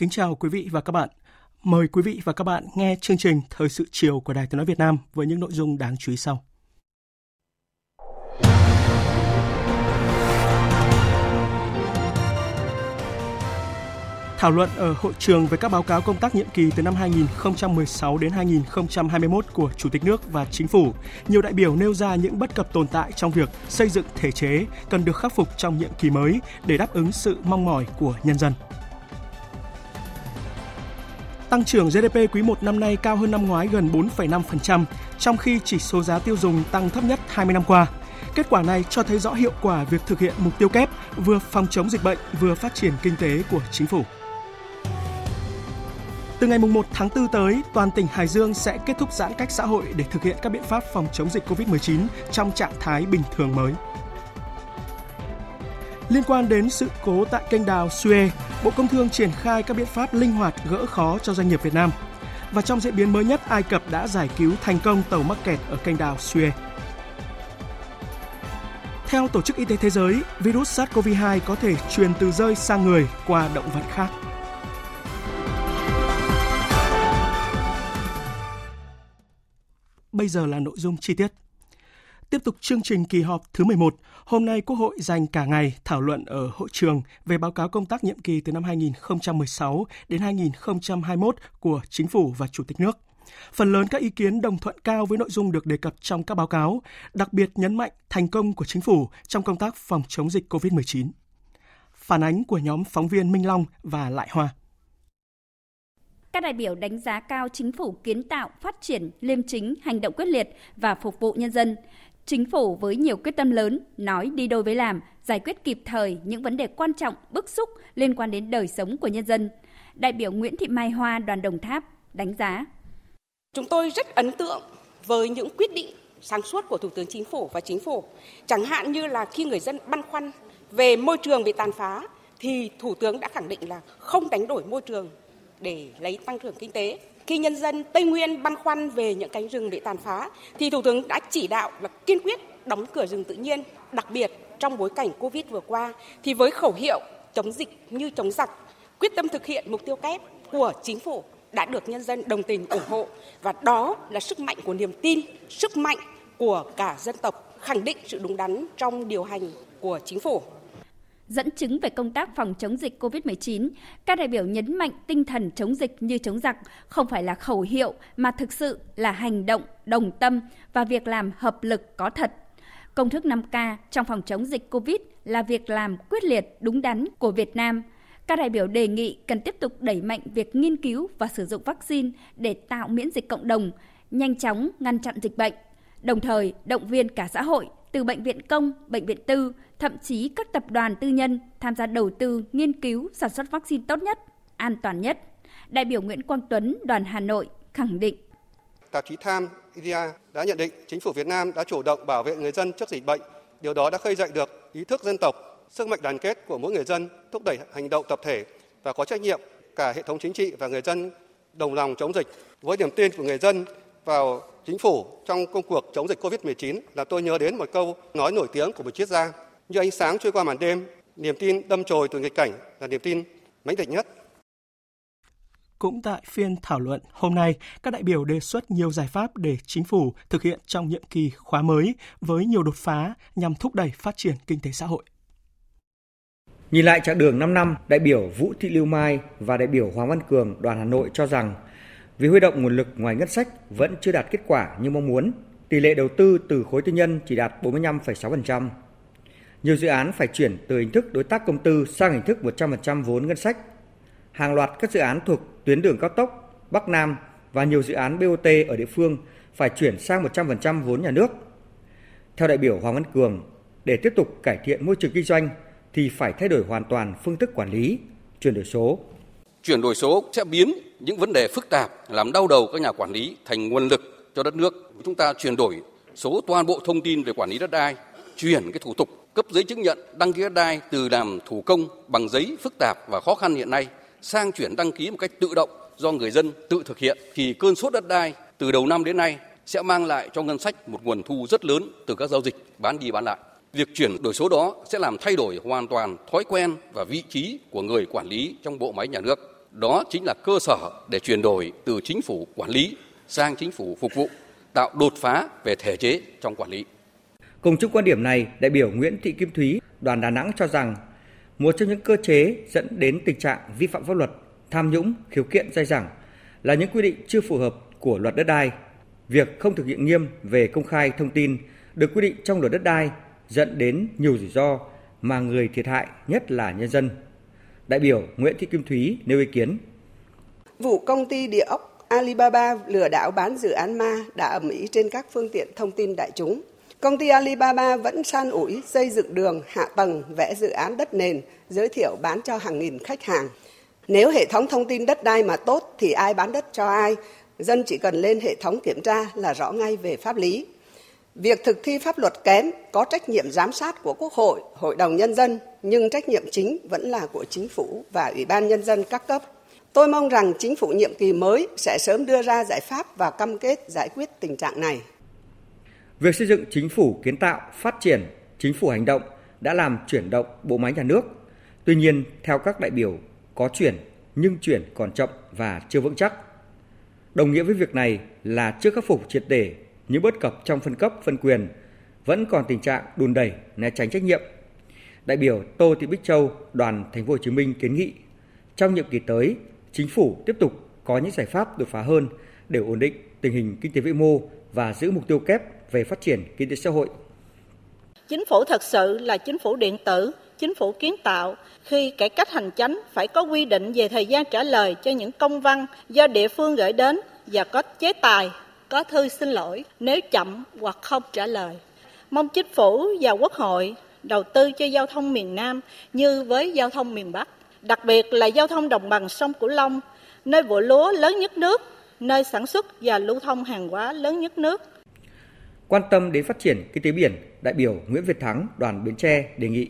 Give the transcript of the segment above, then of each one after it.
Kính chào quý vị và các bạn. Mời quý vị và các bạn nghe chương trình Thời sự chiều của Đài Tiếng nói Việt Nam với những nội dung đáng chú ý sau. Thảo luận ở hội trường về các báo cáo công tác nhiệm kỳ từ năm 2016 đến 2021 của Chủ tịch nước và Chính phủ, nhiều đại biểu nêu ra những bất cập tồn tại trong việc xây dựng thể chế cần được khắc phục trong nhiệm kỳ mới để đáp ứng sự mong mỏi của nhân dân. Tăng trưởng GDP quý 1 năm nay cao hơn năm ngoái gần 4,5%, trong khi chỉ số giá tiêu dùng tăng thấp nhất 20 năm qua. Kết quả này cho thấy rõ hiệu quả việc thực hiện mục tiêu kép vừa phòng chống dịch bệnh vừa phát triển kinh tế của chính phủ. Từ ngày 1 tháng 4 tới, toàn tỉnh Hải Dương sẽ kết thúc giãn cách xã hội để thực hiện các biện pháp phòng chống dịch COVID-19 trong trạng thái bình thường mới. Liên quan đến sự cố tại kênh đào Suez, Bộ Công Thương triển khai các biện pháp linh hoạt gỡ khó cho doanh nghiệp Việt Nam. Và trong diễn biến mới nhất, Ai Cập đã giải cứu thành công tàu mắc kẹt ở kênh đào Suez. Theo Tổ chức Y tế Thế giới, virus SARS-CoV-2 có thể truyền từ rơi sang người qua động vật khác. Bây giờ là nội dung chi tiết. Tiếp tục chương trình kỳ họp thứ 11, hôm nay Quốc hội dành cả ngày thảo luận ở hội trường về báo cáo công tác nhiệm kỳ từ năm 2016 đến 2021 của Chính phủ và Chủ tịch nước. Phần lớn các ý kiến đồng thuận cao với nội dung được đề cập trong các báo cáo, đặc biệt nhấn mạnh thành công của chính phủ trong công tác phòng chống dịch COVID-19. Phản ánh của nhóm phóng viên Minh Long và Lại Hoa. Các đại biểu đánh giá cao chính phủ kiến tạo, phát triển, liêm chính, hành động quyết liệt và phục vụ nhân dân. Chính phủ với nhiều quyết tâm lớn, nói đi đôi với làm, giải quyết kịp thời những vấn đề quan trọng, bức xúc liên quan đến đời sống của nhân dân. Đại biểu Nguyễn Thị Mai Hoa, đoàn Đồng Tháp đánh giá. Chúng tôi rất ấn tượng với những quyết định sáng suốt của Thủ tướng Chính phủ và Chính phủ. Chẳng hạn như là khi người dân băn khoăn về môi trường bị tàn phá, thì Thủ tướng đã khẳng định là không đánh đổi môi trường để lấy tăng trưởng kinh tế. Khi nhân dân Tây Nguyên băn khoăn về những cánh rừng bị tàn phá, thì Thủ tướng đã chỉ đạo là kiên quyết đóng cửa rừng tự nhiên, đặc biệt trong bối cảnh Covid vừa qua, thì với khẩu hiệu chống dịch như chống giặc, quyết tâm thực hiện mục tiêu kép của chính phủ đã được nhân dân đồng tình ủng hộ. Và đó là sức mạnh của niềm tin, sức mạnh của cả dân tộc khẳng định sự đúng đắn trong điều hành của chính phủ dẫn chứng về công tác phòng chống dịch COVID-19, các đại biểu nhấn mạnh tinh thần chống dịch như chống giặc không phải là khẩu hiệu mà thực sự là hành động đồng tâm và việc làm hợp lực có thật. Công thức 5K trong phòng chống dịch COVID là việc làm quyết liệt, đúng đắn của Việt Nam. Các đại biểu đề nghị cần tiếp tục đẩy mạnh việc nghiên cứu và sử dụng vaccine để tạo miễn dịch cộng đồng, nhanh chóng ngăn chặn dịch bệnh, đồng thời động viên cả xã hội từ bệnh viện công, bệnh viện tư, thậm chí các tập đoàn tư nhân tham gia đầu tư, nghiên cứu, sản xuất vaccine tốt nhất, an toàn nhất. Đại biểu Nguyễn Quang Tuấn, đoàn Hà Nội khẳng định. Tạp chí Time India đã nhận định chính phủ Việt Nam đã chủ động bảo vệ người dân trước dịch bệnh. Điều đó đã khơi dậy được ý thức dân tộc, sức mạnh đoàn kết của mỗi người dân, thúc đẩy hành động tập thể và có trách nhiệm cả hệ thống chính trị và người dân đồng lòng chống dịch. Với niềm tin của người dân vào chính phủ trong công cuộc chống dịch COVID-19 là tôi nhớ đến một câu nói nổi tiếng của một triết gia. Như ánh sáng trôi qua màn đêm, niềm tin đâm chồi từ nghịch cảnh là niềm tin mãnh liệt nhất. Cũng tại phiên thảo luận hôm nay, các đại biểu đề xuất nhiều giải pháp để chính phủ thực hiện trong nhiệm kỳ khóa mới với nhiều đột phá nhằm thúc đẩy phát triển kinh tế xã hội. Nhìn lại chặng đường 5 năm, đại biểu Vũ Thị Lưu Mai và đại biểu Hoàng Văn Cường đoàn Hà Nội cho rằng vì huy động nguồn lực ngoài ngân sách vẫn chưa đạt kết quả như mong muốn, tỷ lệ đầu tư từ khối tư nhân chỉ đạt 45,6%. Nhiều dự án phải chuyển từ hình thức đối tác công tư sang hình thức 100% vốn ngân sách. Hàng loạt các dự án thuộc tuyến đường cao tốc Bắc Nam và nhiều dự án BOT ở địa phương phải chuyển sang 100% vốn nhà nước. Theo đại biểu Hoàng Văn Cường, để tiếp tục cải thiện môi trường kinh doanh thì phải thay đổi hoàn toàn phương thức quản lý, chuyển đổi số. Chuyển đổi số sẽ biến những vấn đề phức tạp làm đau đầu các nhà quản lý thành nguồn lực cho đất nước. Chúng ta chuyển đổi số toàn bộ thông tin về quản lý đất đai, chuyển cái thủ tục cấp giấy chứng nhận đăng ký đất đai từ làm thủ công bằng giấy phức tạp và khó khăn hiện nay sang chuyển đăng ký một cách tự động do người dân tự thực hiện thì cơn sốt đất đai từ đầu năm đến nay sẽ mang lại cho ngân sách một nguồn thu rất lớn từ các giao dịch bán đi bán lại. Việc chuyển đổi số đó sẽ làm thay đổi hoàn toàn thói quen và vị trí của người quản lý trong bộ máy nhà nước. Đó chính là cơ sở để chuyển đổi từ chính phủ quản lý sang chính phủ phục vụ, tạo đột phá về thể chế trong quản lý. Cùng chung quan điểm này, đại biểu Nguyễn Thị Kim Thúy, đoàn Đà Nẵng cho rằng một trong những cơ chế dẫn đến tình trạng vi phạm pháp luật, tham nhũng, khiếu kiện dai dẳng là những quy định chưa phù hợp của luật đất đai. Việc không thực hiện nghiêm về công khai thông tin được quy định trong luật đất đai dẫn đến nhiều rủi ro mà người thiệt hại nhất là nhân dân. Đại biểu Nguyễn Thị Kim Thúy nêu ý kiến. Vụ công ty địa ốc Alibaba lừa đảo bán dự án ma đã ẩm ý trên các phương tiện thông tin đại chúng. Công ty Alibaba vẫn san ủi xây dựng đường, hạ tầng, vẽ dự án đất nền, giới thiệu bán cho hàng nghìn khách hàng. Nếu hệ thống thông tin đất đai mà tốt thì ai bán đất cho ai, dân chỉ cần lên hệ thống kiểm tra là rõ ngay về pháp lý. Việc thực thi pháp luật kém có trách nhiệm giám sát của Quốc hội, Hội đồng Nhân dân, nhưng trách nhiệm chính vẫn là của chính phủ và Ủy ban Nhân dân các cấp. Tôi mong rằng chính phủ nhiệm kỳ mới sẽ sớm đưa ra giải pháp và cam kết giải quyết tình trạng này. Việc xây dựng chính phủ kiến tạo, phát triển, chính phủ hành động đã làm chuyển động bộ máy nhà nước. Tuy nhiên, theo các đại biểu, có chuyển nhưng chuyển còn chậm và chưa vững chắc. Đồng nghĩa với việc này là chưa khắc phục triệt để những bất cập trong phân cấp, phân quyền, vẫn còn tình trạng đùn đẩy, né tránh trách nhiệm. Đại biểu Tô Thị Bích Châu, đoàn Thành phố Hồ Chí Minh kiến nghị trong nhiệm kỳ tới, chính phủ tiếp tục có những giải pháp đột phá hơn để ổn định tình hình kinh tế vĩ mô và giữ mục tiêu kép về phát triển kinh tế xã hội. Chính phủ thật sự là chính phủ điện tử, chính phủ kiến tạo khi cải cách hành chánh phải có quy định về thời gian trả lời cho những công văn do địa phương gửi đến và có chế tài có thư xin lỗi nếu chậm hoặc không trả lời. Mong chính phủ và quốc hội đầu tư cho giao thông miền Nam như với giao thông miền Bắc, đặc biệt là giao thông đồng bằng sông Cửu Long, nơi vụ lúa lớn nhất nước, nơi sản xuất và lưu thông hàng hóa lớn nhất nước. Quan tâm đến phát triển kinh tế biển, đại biểu Nguyễn Việt Thắng, đoàn Bến Tre đề nghị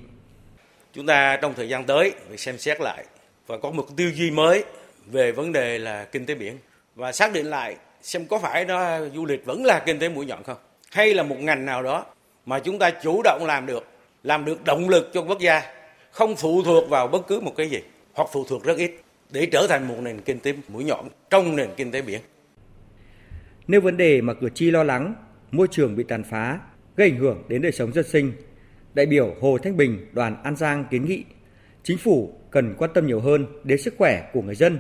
chúng ta trong thời gian tới phải xem xét lại và có một tư duy mới về vấn đề là kinh tế biển và xác định lại xem có phải nó du lịch vẫn là kinh tế mũi nhọn không hay là một ngành nào đó mà chúng ta chủ động làm được làm được động lực cho quốc gia không phụ thuộc vào bất cứ một cái gì hoặc phụ thuộc rất ít để trở thành một nền kinh tế mũi nhọn trong nền kinh tế biển. Nếu vấn đề mà cử tri lo lắng, môi trường bị tàn phá, gây ảnh hưởng đến đời sống dân sinh, đại biểu Hồ Thanh Bình, đoàn An Giang kiến nghị chính phủ cần quan tâm nhiều hơn đến sức khỏe của người dân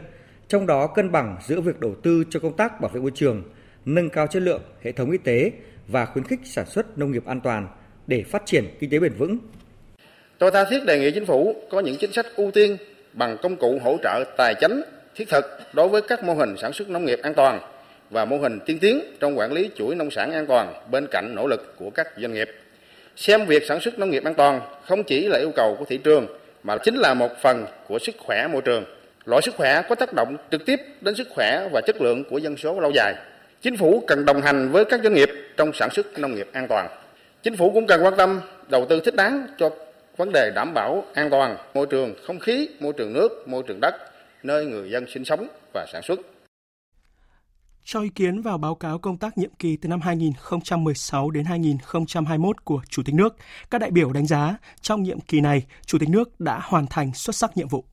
trong đó cân bằng giữa việc đầu tư cho công tác bảo vệ môi trường, nâng cao chất lượng hệ thống y tế và khuyến khích sản xuất nông nghiệp an toàn để phát triển kinh tế bền vững. Tôi tha thiết đề nghị chính phủ có những chính sách ưu tiên bằng công cụ hỗ trợ tài chính thiết thực đối với các mô hình sản xuất nông nghiệp an toàn và mô hình tiên tiến trong quản lý chuỗi nông sản an toàn bên cạnh nỗ lực của các doanh nghiệp. Xem việc sản xuất nông nghiệp an toàn không chỉ là yêu cầu của thị trường mà chính là một phần của sức khỏe môi trường Loại sức khỏe có tác động trực tiếp đến sức khỏe và chất lượng của dân số lâu dài. Chính phủ cần đồng hành với các doanh nghiệp trong sản xuất nông nghiệp an toàn. Chính phủ cũng cần quan tâm đầu tư thích đáng cho vấn đề đảm bảo an toàn môi trường không khí, môi trường nước, môi trường đất nơi người dân sinh sống và sản xuất. Cho ý kiến vào báo cáo công tác nhiệm kỳ từ năm 2016 đến 2021 của Chủ tịch nước, các đại biểu đánh giá trong nhiệm kỳ này, Chủ tịch nước đã hoàn thành xuất sắc nhiệm vụ.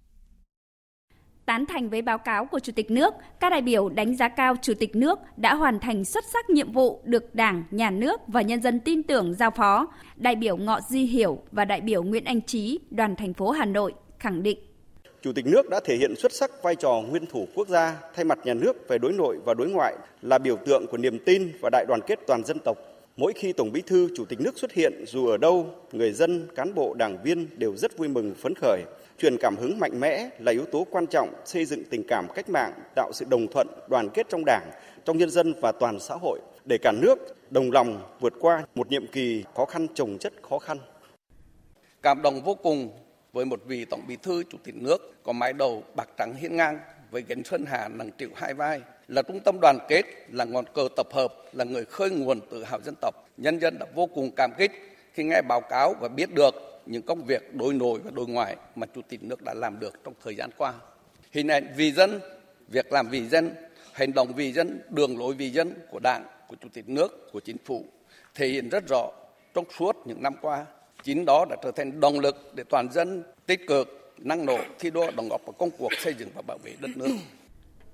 Tán thành với báo cáo của Chủ tịch nước, các đại biểu đánh giá cao Chủ tịch nước đã hoàn thành xuất sắc nhiệm vụ được Đảng, Nhà nước và nhân dân tin tưởng giao phó. Đại biểu Ngọ Di Hiểu và đại biểu Nguyễn Anh Trí, đoàn thành phố Hà Nội khẳng định Chủ tịch nước đã thể hiện xuất sắc vai trò nguyên thủ quốc gia thay mặt nhà nước về đối nội và đối ngoại là biểu tượng của niềm tin và đại đoàn kết toàn dân tộc. Mỗi khi Tổng Bí thư, Chủ tịch nước xuất hiện dù ở đâu, người dân, cán bộ, đảng viên đều rất vui mừng phấn khởi. Truyền cảm hứng mạnh mẽ là yếu tố quan trọng xây dựng tình cảm cách mạng, tạo sự đồng thuận, đoàn kết trong Đảng, trong nhân dân và toàn xã hội để cả nước đồng lòng vượt qua một nhiệm kỳ khó khăn trồng chất khó khăn. Cảm động vô cùng với một vị tổng bí thư chủ tịch nước có mái đầu bạc trắng hiên ngang với gánh xuân hà nặng triệu hai vai là trung tâm đoàn kết là ngọn cờ tập hợp là người khơi nguồn tự hào dân tộc nhân dân đã vô cùng cảm kích khi nghe báo cáo và biết được những công việc đối nội và đối ngoại mà chủ tịch nước đã làm được trong thời gian qua hình ảnh vì dân, việc làm vì dân, hành động vì dân, đường lối vì dân của đảng, của chủ tịch nước, của chính phủ thể hiện rất rõ trong suốt những năm qua chính đó đã trở thành động lực để toàn dân tích cực, năng nổ, thi đua, đóng góp vào công cuộc xây dựng và bảo vệ đất nước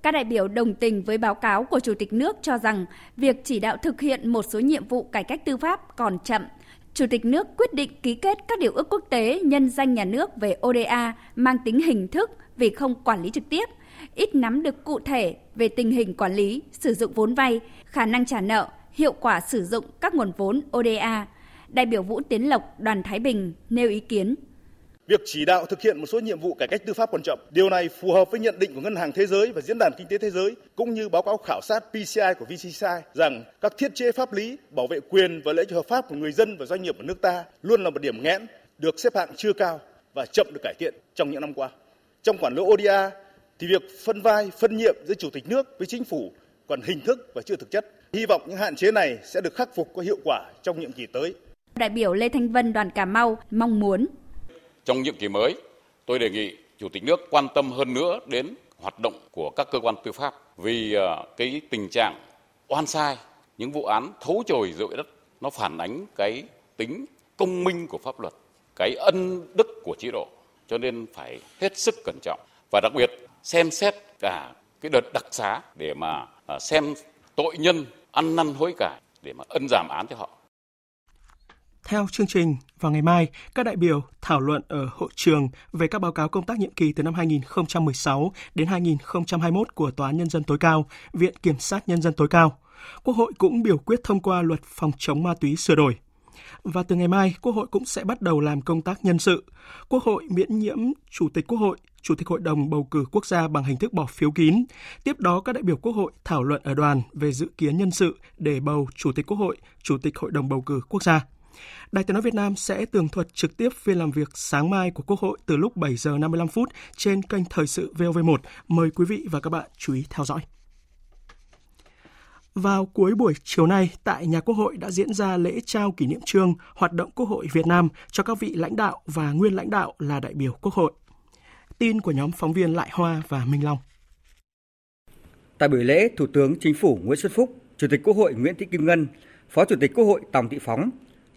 các đại biểu đồng tình với báo cáo của Chủ tịch nước cho rằng việc chỉ đạo thực hiện một số nhiệm vụ cải cách tư pháp còn chậm. Chủ tịch nước quyết định ký kết các điều ước quốc tế nhân danh nhà nước về ODA mang tính hình thức vì không quản lý trực tiếp, ít nắm được cụ thể về tình hình quản lý, sử dụng vốn vay, khả năng trả nợ, hiệu quả sử dụng các nguồn vốn ODA. Đại biểu Vũ Tiến Lộc, đoàn Thái Bình nêu ý kiến. Việc chỉ đạo thực hiện một số nhiệm vụ cải cách tư pháp còn chậm. Điều này phù hợp với nhận định của Ngân hàng Thế giới và Diễn đàn Kinh tế Thế giới, cũng như báo cáo khảo sát PCI của VCCI rằng các thiết chế pháp lý bảo vệ quyền và lợi ích hợp pháp của người dân và doanh nghiệp ở nước ta luôn là một điểm nghẽn, được xếp hạng chưa cao và chậm được cải thiện trong những năm qua. Trong quản lý ODA thì việc phân vai, phân nhiệm giữa chủ tịch nước với chính phủ còn hình thức và chưa thực chất. Hy vọng những hạn chế này sẽ được khắc phục có hiệu quả trong nhiệm kỳ tới. Đại biểu Lê Thanh Vân đoàn Cà Mau mong muốn trong nhiệm kỳ mới, tôi đề nghị Chủ tịch nước quan tâm hơn nữa đến hoạt động của các cơ quan tư pháp vì ờ, cái tình trạng oan sai, những vụ án thấu chồi dội đất nó phản ánh cái tính công minh của pháp luật, cái ân đức của chế độ. Cho nên phải hết sức cẩn trọng và đặc biệt xem xét cả cái đợt đặc xá để mà ờ, xem tội nhân ăn năn hối cải để mà ân giảm án cho họ. Theo chương trình, vào ngày mai, các đại biểu thảo luận ở hội trường về các báo cáo công tác nhiệm kỳ từ năm 2016 đến 2021 của Tòa án Nhân dân tối cao, Viện Kiểm sát Nhân dân tối cao. Quốc hội cũng biểu quyết thông qua luật phòng chống ma túy sửa đổi. Và từ ngày mai, Quốc hội cũng sẽ bắt đầu làm công tác nhân sự. Quốc hội miễn nhiễm Chủ tịch Quốc hội, Chủ tịch Hội đồng bầu cử quốc gia bằng hình thức bỏ phiếu kín. Tiếp đó, các đại biểu Quốc hội thảo luận ở đoàn về dự kiến nhân sự để bầu Chủ tịch Quốc hội, Chủ tịch Hội đồng bầu cử quốc gia. Đài Tiếng nói Việt Nam sẽ tường thuật trực tiếp phiên làm việc sáng mai của Quốc hội từ lúc 7 giờ 55 phút trên kênh Thời sự VOV1. Mời quý vị và các bạn chú ý theo dõi. Vào cuối buổi chiều nay, tại nhà Quốc hội đã diễn ra lễ trao kỷ niệm trương hoạt động Quốc hội Việt Nam cho các vị lãnh đạo và nguyên lãnh đạo là đại biểu Quốc hội. Tin của nhóm phóng viên Lại Hoa và Minh Long. Tại buổi lễ, Thủ tướng Chính phủ Nguyễn Xuân Phúc, Chủ tịch Quốc hội Nguyễn Thị Kim Ngân, Phó Chủ tịch Quốc hội Tòng Thị Phóng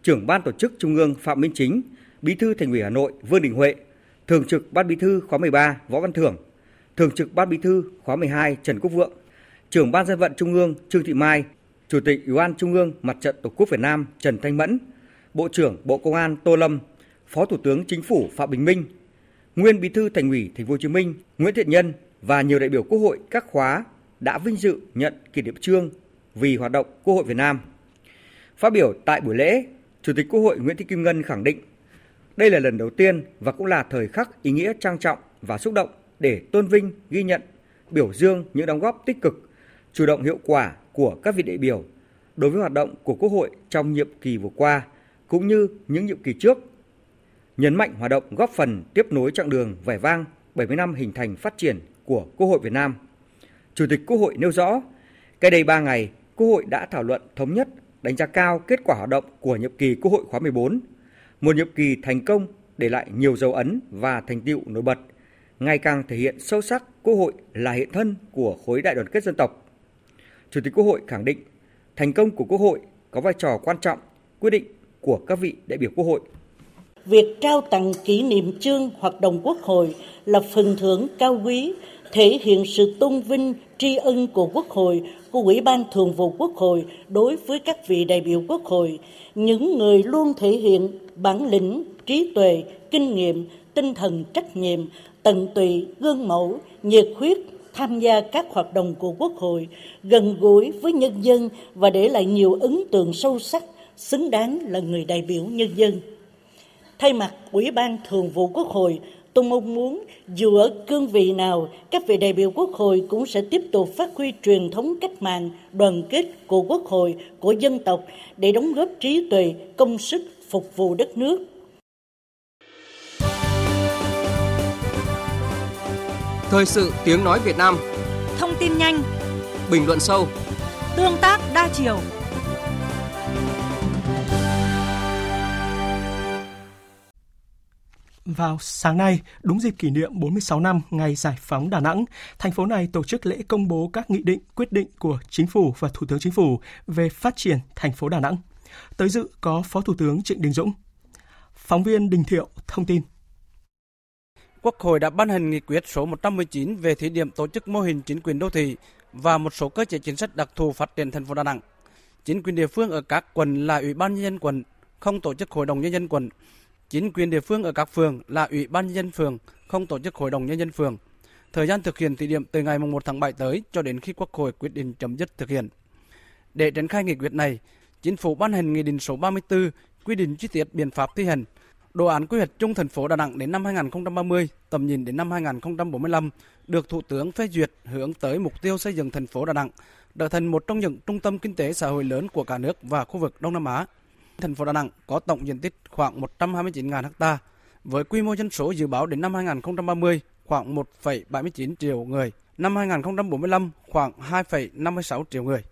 trưởng ban tổ chức Trung ương Phạm Minh Chính, Bí thư Thành ủy Hà Nội Vương Đình Huệ, Thường trực Ban Bí thư khóa 13 Võ Văn Thưởng, Thường trực Ban Bí thư khóa 12 Trần Quốc Vượng, Trưởng Ban Dân vận Trung ương Trương Thị Mai, Chủ tịch Ủy ban Trung ương Mặt trận Tổ quốc Việt Nam Trần Thanh Mẫn, Bộ trưởng Bộ Công an Tô Lâm, Phó Thủ tướng Chính phủ Phạm Bình Minh, nguyên Bí thư Thành ủy Thành phố Hồ Chí Minh Nguyễn Thiện Nhân và nhiều đại biểu Quốc hội các khóa đã vinh dự nhận kỷ niệm trương vì hoạt động Quốc hội Việt Nam. Phát biểu tại buổi lễ, Chủ tịch Quốc hội Nguyễn Thị Kim Ngân khẳng định đây là lần đầu tiên và cũng là thời khắc ý nghĩa trang trọng và xúc động để tôn vinh, ghi nhận, biểu dương những đóng góp tích cực, chủ động hiệu quả của các vị đại biểu đối với hoạt động của Quốc hội trong nhiệm kỳ vừa qua cũng như những nhiệm kỳ trước. Nhấn mạnh hoạt động góp phần tiếp nối chặng đường vẻ vang 70 năm hình thành phát triển của Quốc hội Việt Nam. Chủ tịch Quốc hội nêu rõ, cách đây 3 ngày, Quốc hội đã thảo luận thống nhất đánh giá cao kết quả hoạt động của nhiệm kỳ Quốc hội khóa 14, một nhiệm kỳ thành công để lại nhiều dấu ấn và thành tựu nổi bật, ngày càng thể hiện sâu sắc Quốc hội là hiện thân của khối đại đoàn kết dân tộc. Chủ tịch Quốc hội khẳng định thành công của Quốc hội có vai trò quan trọng quyết định của các vị đại biểu Quốc hội. Việc trao tặng kỷ niệm chương hoạt động Quốc hội là phần thưởng cao quý, thể hiện sự tôn vinh tri ân của Quốc hội của Ủy ban Thường vụ Quốc hội đối với các vị đại biểu Quốc hội, những người luôn thể hiện bản lĩnh, trí tuệ, kinh nghiệm, tinh thần trách nhiệm, tận tụy, gương mẫu, nhiệt huyết tham gia các hoạt động của Quốc hội, gần gũi với nhân dân và để lại nhiều ấn tượng sâu sắc xứng đáng là người đại biểu nhân dân. Thay mặt Ủy ban Thường vụ Quốc hội, tôi mong muốn dù ở cương vị nào, các vị đại biểu Quốc hội cũng sẽ tiếp tục phát huy truyền thống cách mạng, đoàn kết của Quốc hội, của dân tộc để đóng góp trí tuệ, công sức phục vụ đất nước. Thời sự tiếng nói Việt Nam. Thông tin nhanh. Bình luận sâu. Tương tác đa chiều Vào sáng nay, đúng dịp kỷ niệm 46 năm ngày giải phóng Đà Nẵng, thành phố này tổ chức lễ công bố các nghị định, quyết định của Chính phủ và Thủ tướng Chính phủ về phát triển thành phố Đà Nẵng. Tới dự có Phó Thủ tướng Trịnh Đình Dũng. Phóng viên Đình Thiệu thông tin. Quốc hội đã ban hành nghị quyết số 119 về thí điểm tổ chức mô hình chính quyền đô thị và một số cơ chế chính sách đặc thù phát triển thành phố Đà Nẵng. Chính quyền địa phương ở các quận là Ủy ban nhân dân quận, không tổ chức Hội đồng nhân dân quận. Chính quyền địa phương ở các phường là Ủy ban nhân dân phường, không tổ chức Hội đồng nhân dân phường. Thời gian thực hiện thí điểm từ ngày 1 tháng 7 tới cho đến khi Quốc hội quyết định chấm dứt thực hiện. Để triển khai nghị quyết này, Chính phủ ban hành Nghị định số 34 quy định chi tiết biện pháp thi hành Đồ án quy hoạch chung thành phố Đà Nẵng đến năm 2030, tầm nhìn đến năm 2045 được Thủ tướng phê duyệt hướng tới mục tiêu xây dựng thành phố Đà Nẵng trở thành một trong những trung tâm kinh tế xã hội lớn của cả nước và khu vực Đông Nam Á. Thành phố Đà Nẵng có tổng diện tích khoảng 129.000 ha, với quy mô dân số dự báo đến năm 2030 khoảng 1,79 triệu người, năm 2045 khoảng 2,56 triệu người.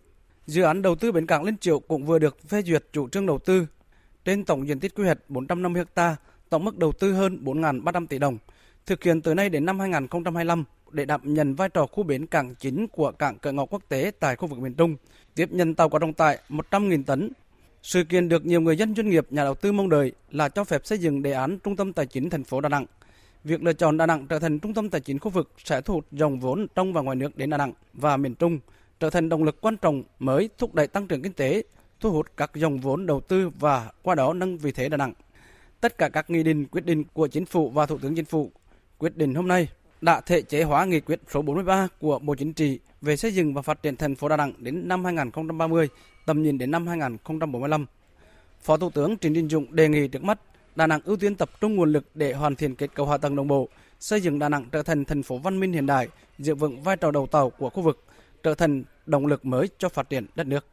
Dự án đầu tư bến cảng Liên Triệu cũng vừa được phê duyệt chủ trương đầu tư trên tổng diện tích quy hoạch 450 ha, tổng mức đầu tư hơn 4.300 tỷ đồng, thực hiện từ nay đến năm 2025 để đảm nhận vai trò khu bến cảng chính của cảng cửa ngõ quốc tế tại khu vực miền Trung, tiếp nhận tàu có trọng tải 100.000 tấn. Sự kiện được nhiều người dân doanh nghiệp, nhà đầu tư mong đợi là cho phép xây dựng đề án trung tâm tài chính thành phố Đà Nẵng. Việc lựa chọn Đà Nẵng trở thành trung tâm tài chính khu vực sẽ thu hút dòng vốn trong và ngoài nước đến Đà Nẵng và miền Trung, trở thành động lực quan trọng mới thúc đẩy tăng trưởng kinh tế, thu hút các dòng vốn đầu tư và qua đó nâng vị thế Đà Nẵng. Tất cả các nghị định, quyết định của Chính phủ và Thủ tướng Chính phủ quyết định hôm nay đã thể chế hóa nghị quyết số 43 của Bộ Chính trị về xây dựng và phát triển thành phố Đà Nẵng đến năm 2030, tầm nhìn đến năm 2045. Phó Thủ tướng Trịnh Đình Dũng đề nghị trước mắt Đà Nẵng ưu tiên tập trung nguồn lực để hoàn thiện kết cấu hạ tầng đồng bộ, xây dựng Đà Nẵng trở thành thành phố văn minh hiện đại, giữ vững vai trò đầu tàu của khu vực, trở thành động lực mới cho phát triển đất nước.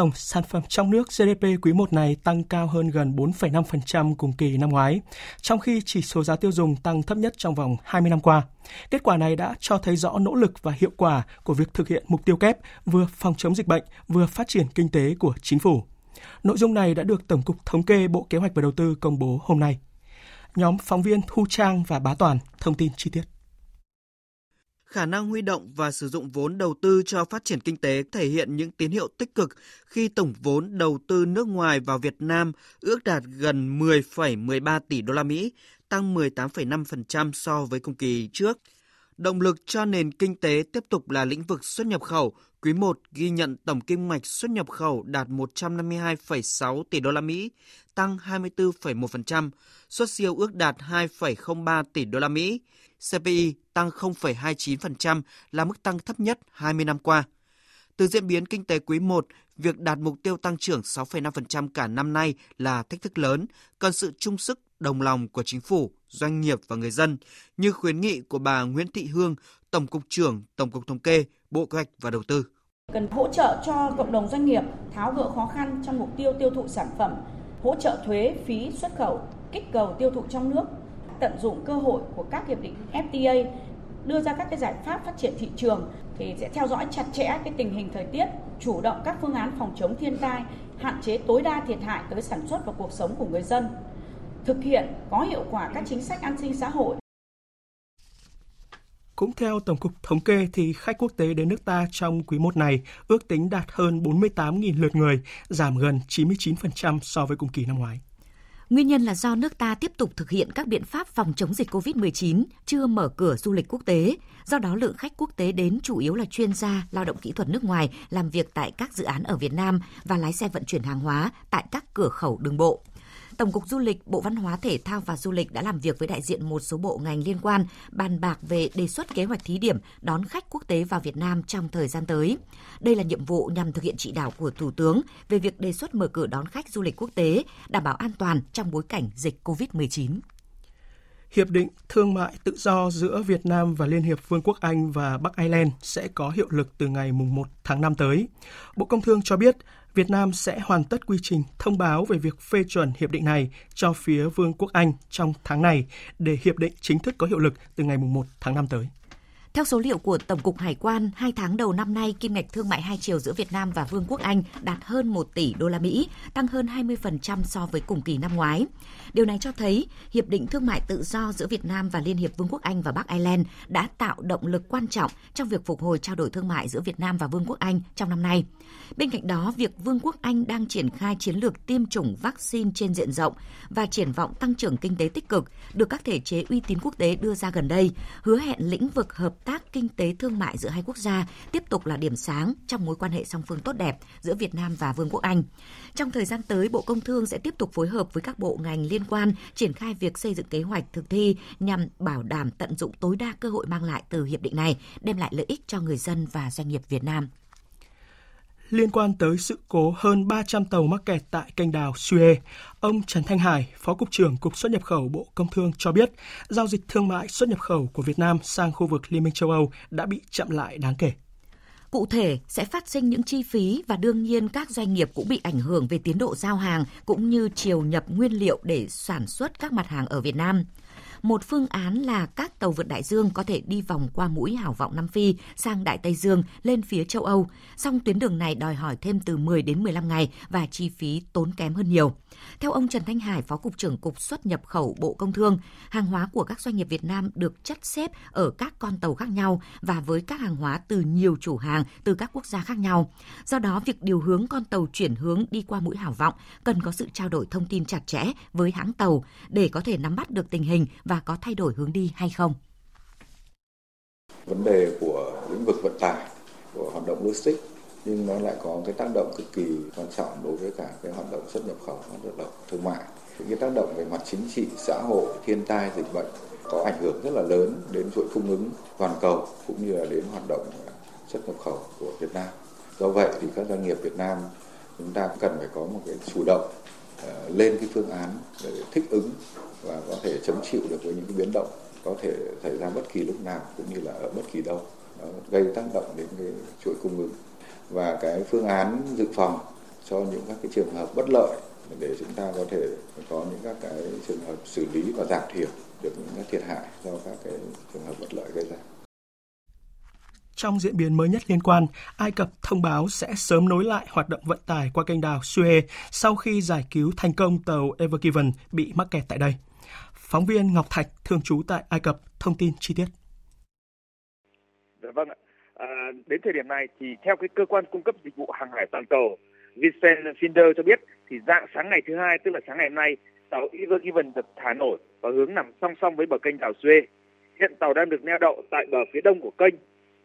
Tổng sản phẩm trong nước GDP quý 1 này tăng cao hơn gần 4,5% cùng kỳ năm ngoái, trong khi chỉ số giá tiêu dùng tăng thấp nhất trong vòng 20 năm qua. Kết quả này đã cho thấy rõ nỗ lực và hiệu quả của việc thực hiện mục tiêu kép vừa phòng chống dịch bệnh, vừa phát triển kinh tế của chính phủ. Nội dung này đã được Tổng cục Thống kê Bộ Kế hoạch và Đầu tư công bố hôm nay. Nhóm phóng viên Thu Trang và Bá Toàn thông tin chi tiết khả năng huy động và sử dụng vốn đầu tư cho phát triển kinh tế thể hiện những tín hiệu tích cực khi tổng vốn đầu tư nước ngoài vào Việt Nam ước đạt gần 10,13 tỷ đô la Mỹ, tăng 18,5% so với cùng kỳ trước. Động lực cho nền kinh tế tiếp tục là lĩnh vực xuất nhập khẩu. Quý 1 ghi nhận tổng kim ngạch xuất nhập khẩu đạt 152,6 tỷ đô la Mỹ, tăng 24,1%, xuất siêu ước đạt 2,03 tỷ đô la Mỹ. CPI tăng 0,29% là mức tăng thấp nhất 20 năm qua. Từ diễn biến kinh tế quý 1, việc đạt mục tiêu tăng trưởng 6,5% cả năm nay là thách thức lớn, cần sự chung sức đồng lòng của chính phủ, doanh nghiệp và người dân, như khuyến nghị của bà Nguyễn Thị Hương, Tổng cục trưởng Tổng cục Thống kê, Bộ Kế hoạch và Đầu tư. Cần hỗ trợ cho cộng đồng doanh nghiệp tháo gỡ khó khăn trong mục tiêu tiêu thụ sản phẩm, hỗ trợ thuế phí xuất khẩu, kích cầu tiêu thụ trong nước, tận dụng cơ hội của các hiệp định FTA đưa ra các cái giải pháp phát triển thị trường thì sẽ theo dõi chặt chẽ cái tình hình thời tiết, chủ động các phương án phòng chống thiên tai, hạn chế tối đa thiệt hại tới sản xuất và cuộc sống của người dân, thực hiện có hiệu quả các chính sách an sinh xã hội. Cũng theo Tổng cục Thống kê thì khách quốc tế đến nước ta trong quý 1 này ước tính đạt hơn 48.000 lượt người, giảm gần 99% so với cùng kỳ năm ngoái. Nguyên nhân là do nước ta tiếp tục thực hiện các biện pháp phòng chống dịch COVID-19, chưa mở cửa du lịch quốc tế. Do đó lượng khách quốc tế đến chủ yếu là chuyên gia, lao động kỹ thuật nước ngoài làm việc tại các dự án ở Việt Nam và lái xe vận chuyển hàng hóa tại các cửa khẩu đường bộ. Tổng cục Du lịch, Bộ Văn hóa Thể thao và Du lịch đã làm việc với đại diện một số bộ ngành liên quan bàn bạc về đề xuất kế hoạch thí điểm đón khách quốc tế vào Việt Nam trong thời gian tới. Đây là nhiệm vụ nhằm thực hiện chỉ đạo của Thủ tướng về việc đề xuất mở cửa đón khách du lịch quốc tế, đảm bảo an toàn trong bối cảnh dịch COVID-19. Hiệp định Thương mại Tự do giữa Việt Nam và Liên hiệp Vương quốc Anh và Bắc Ireland sẽ có hiệu lực từ ngày 1 tháng 5 tới. Bộ Công Thương cho biết Việt Nam sẽ hoàn tất quy trình thông báo về việc phê chuẩn hiệp định này cho phía Vương quốc Anh trong tháng này để hiệp định chính thức có hiệu lực từ ngày 1 tháng 5 tới. Theo số liệu của Tổng cục Hải quan, hai tháng đầu năm nay, kim ngạch thương mại hai chiều giữa Việt Nam và Vương quốc Anh đạt hơn 1 tỷ đô la Mỹ, tăng hơn 20% so với cùng kỳ năm ngoái. Điều này cho thấy hiệp định thương mại tự do giữa Việt Nam và Liên hiệp Vương quốc Anh và Bắc Ireland đã tạo động lực quan trọng trong việc phục hồi trao đổi thương mại giữa Việt Nam và Vương quốc Anh trong năm nay. Bên cạnh đó, việc Vương quốc Anh đang triển khai chiến lược tiêm chủng vaccine trên diện rộng và triển vọng tăng trưởng kinh tế tích cực được các thể chế uy tín quốc tế đưa ra gần đây, hứa hẹn lĩnh vực hợp tác kinh tế thương mại giữa hai quốc gia tiếp tục là điểm sáng trong mối quan hệ song phương tốt đẹp giữa Việt Nam và Vương quốc Anh. Trong thời gian tới, Bộ Công Thương sẽ tiếp tục phối hợp với các bộ ngành liên quan triển khai việc xây dựng kế hoạch thực thi nhằm bảo đảm tận dụng tối đa cơ hội mang lại từ hiệp định này, đem lại lợi ích cho người dân và doanh nghiệp Việt Nam liên quan tới sự cố hơn 300 tàu mắc kẹt tại kênh đào Suez. Ông Trần Thanh Hải, Phó Cục trưởng Cục xuất nhập khẩu Bộ Công Thương cho biết, giao dịch thương mại xuất nhập khẩu của Việt Nam sang khu vực Liên minh châu Âu đã bị chậm lại đáng kể. Cụ thể, sẽ phát sinh những chi phí và đương nhiên các doanh nghiệp cũng bị ảnh hưởng về tiến độ giao hàng cũng như chiều nhập nguyên liệu để sản xuất các mặt hàng ở Việt Nam. Một phương án là các tàu vượt đại dương có thể đi vòng qua mũi hảo vọng Nam Phi sang Đại Tây Dương lên phía châu Âu. Song tuyến đường này đòi hỏi thêm từ 10 đến 15 ngày và chi phí tốn kém hơn nhiều. Theo ông Trần Thanh Hải, Phó Cục trưởng Cục xuất nhập khẩu Bộ Công Thương, hàng hóa của các doanh nghiệp Việt Nam được chất xếp ở các con tàu khác nhau và với các hàng hóa từ nhiều chủ hàng từ các quốc gia khác nhau. Do đó, việc điều hướng con tàu chuyển hướng đi qua mũi hảo vọng cần có sự trao đổi thông tin chặt chẽ với hãng tàu để có thể nắm bắt được tình hình và có thay đổi hướng đi hay không. Vấn đề của lĩnh vực vận tải, của hoạt động logistics nhưng nó lại có cái tác động cực kỳ quan trọng đối với cả cái hoạt động xuất nhập khẩu hoạt động thương mại Những cái tác động về mặt chính trị xã hội thiên tai dịch bệnh có ảnh hưởng rất là lớn đến chuỗi cung ứng toàn cầu cũng như là đến hoạt động xuất nhập khẩu của Việt Nam do vậy thì các doanh nghiệp Việt Nam chúng ta cần phải có một cái chủ động ờ, lên cái phương án để thích ứng và có thể chống chịu được với những cái biến động có thể xảy ra bất kỳ lúc nào cũng như là ở bất kỳ đâu Đó, gây tác động đến cái chuỗi cung ứng và cái phương án dự phòng cho những các cái trường hợp bất lợi để chúng ta có thể có những các cái trường hợp xử lý và giảm thiểu được những cái thiệt hại do các cái trường hợp bất lợi gây ra. Trong diễn biến mới nhất liên quan, Ai Cập thông báo sẽ sớm nối lại hoạt động vận tải qua kênh đào Suez sau khi giải cứu thành công tàu Ever Given bị mắc kẹt tại đây. Phóng viên Ngọc Thạch, thường trú tại Ai Cập, thông tin chi tiết. Dạ vâng ạ. À, đến thời điểm này thì theo cái cơ quan cung cấp dịch vụ hàng hải toàn cầu Vincent Finder cho biết thì dạng sáng ngày thứ hai tức là sáng ngày hôm nay tàu Ever Given được thả nổi và hướng nằm song song với bờ kênh đảo Suez. Hiện tàu đang được neo đậu tại bờ phía đông của kênh,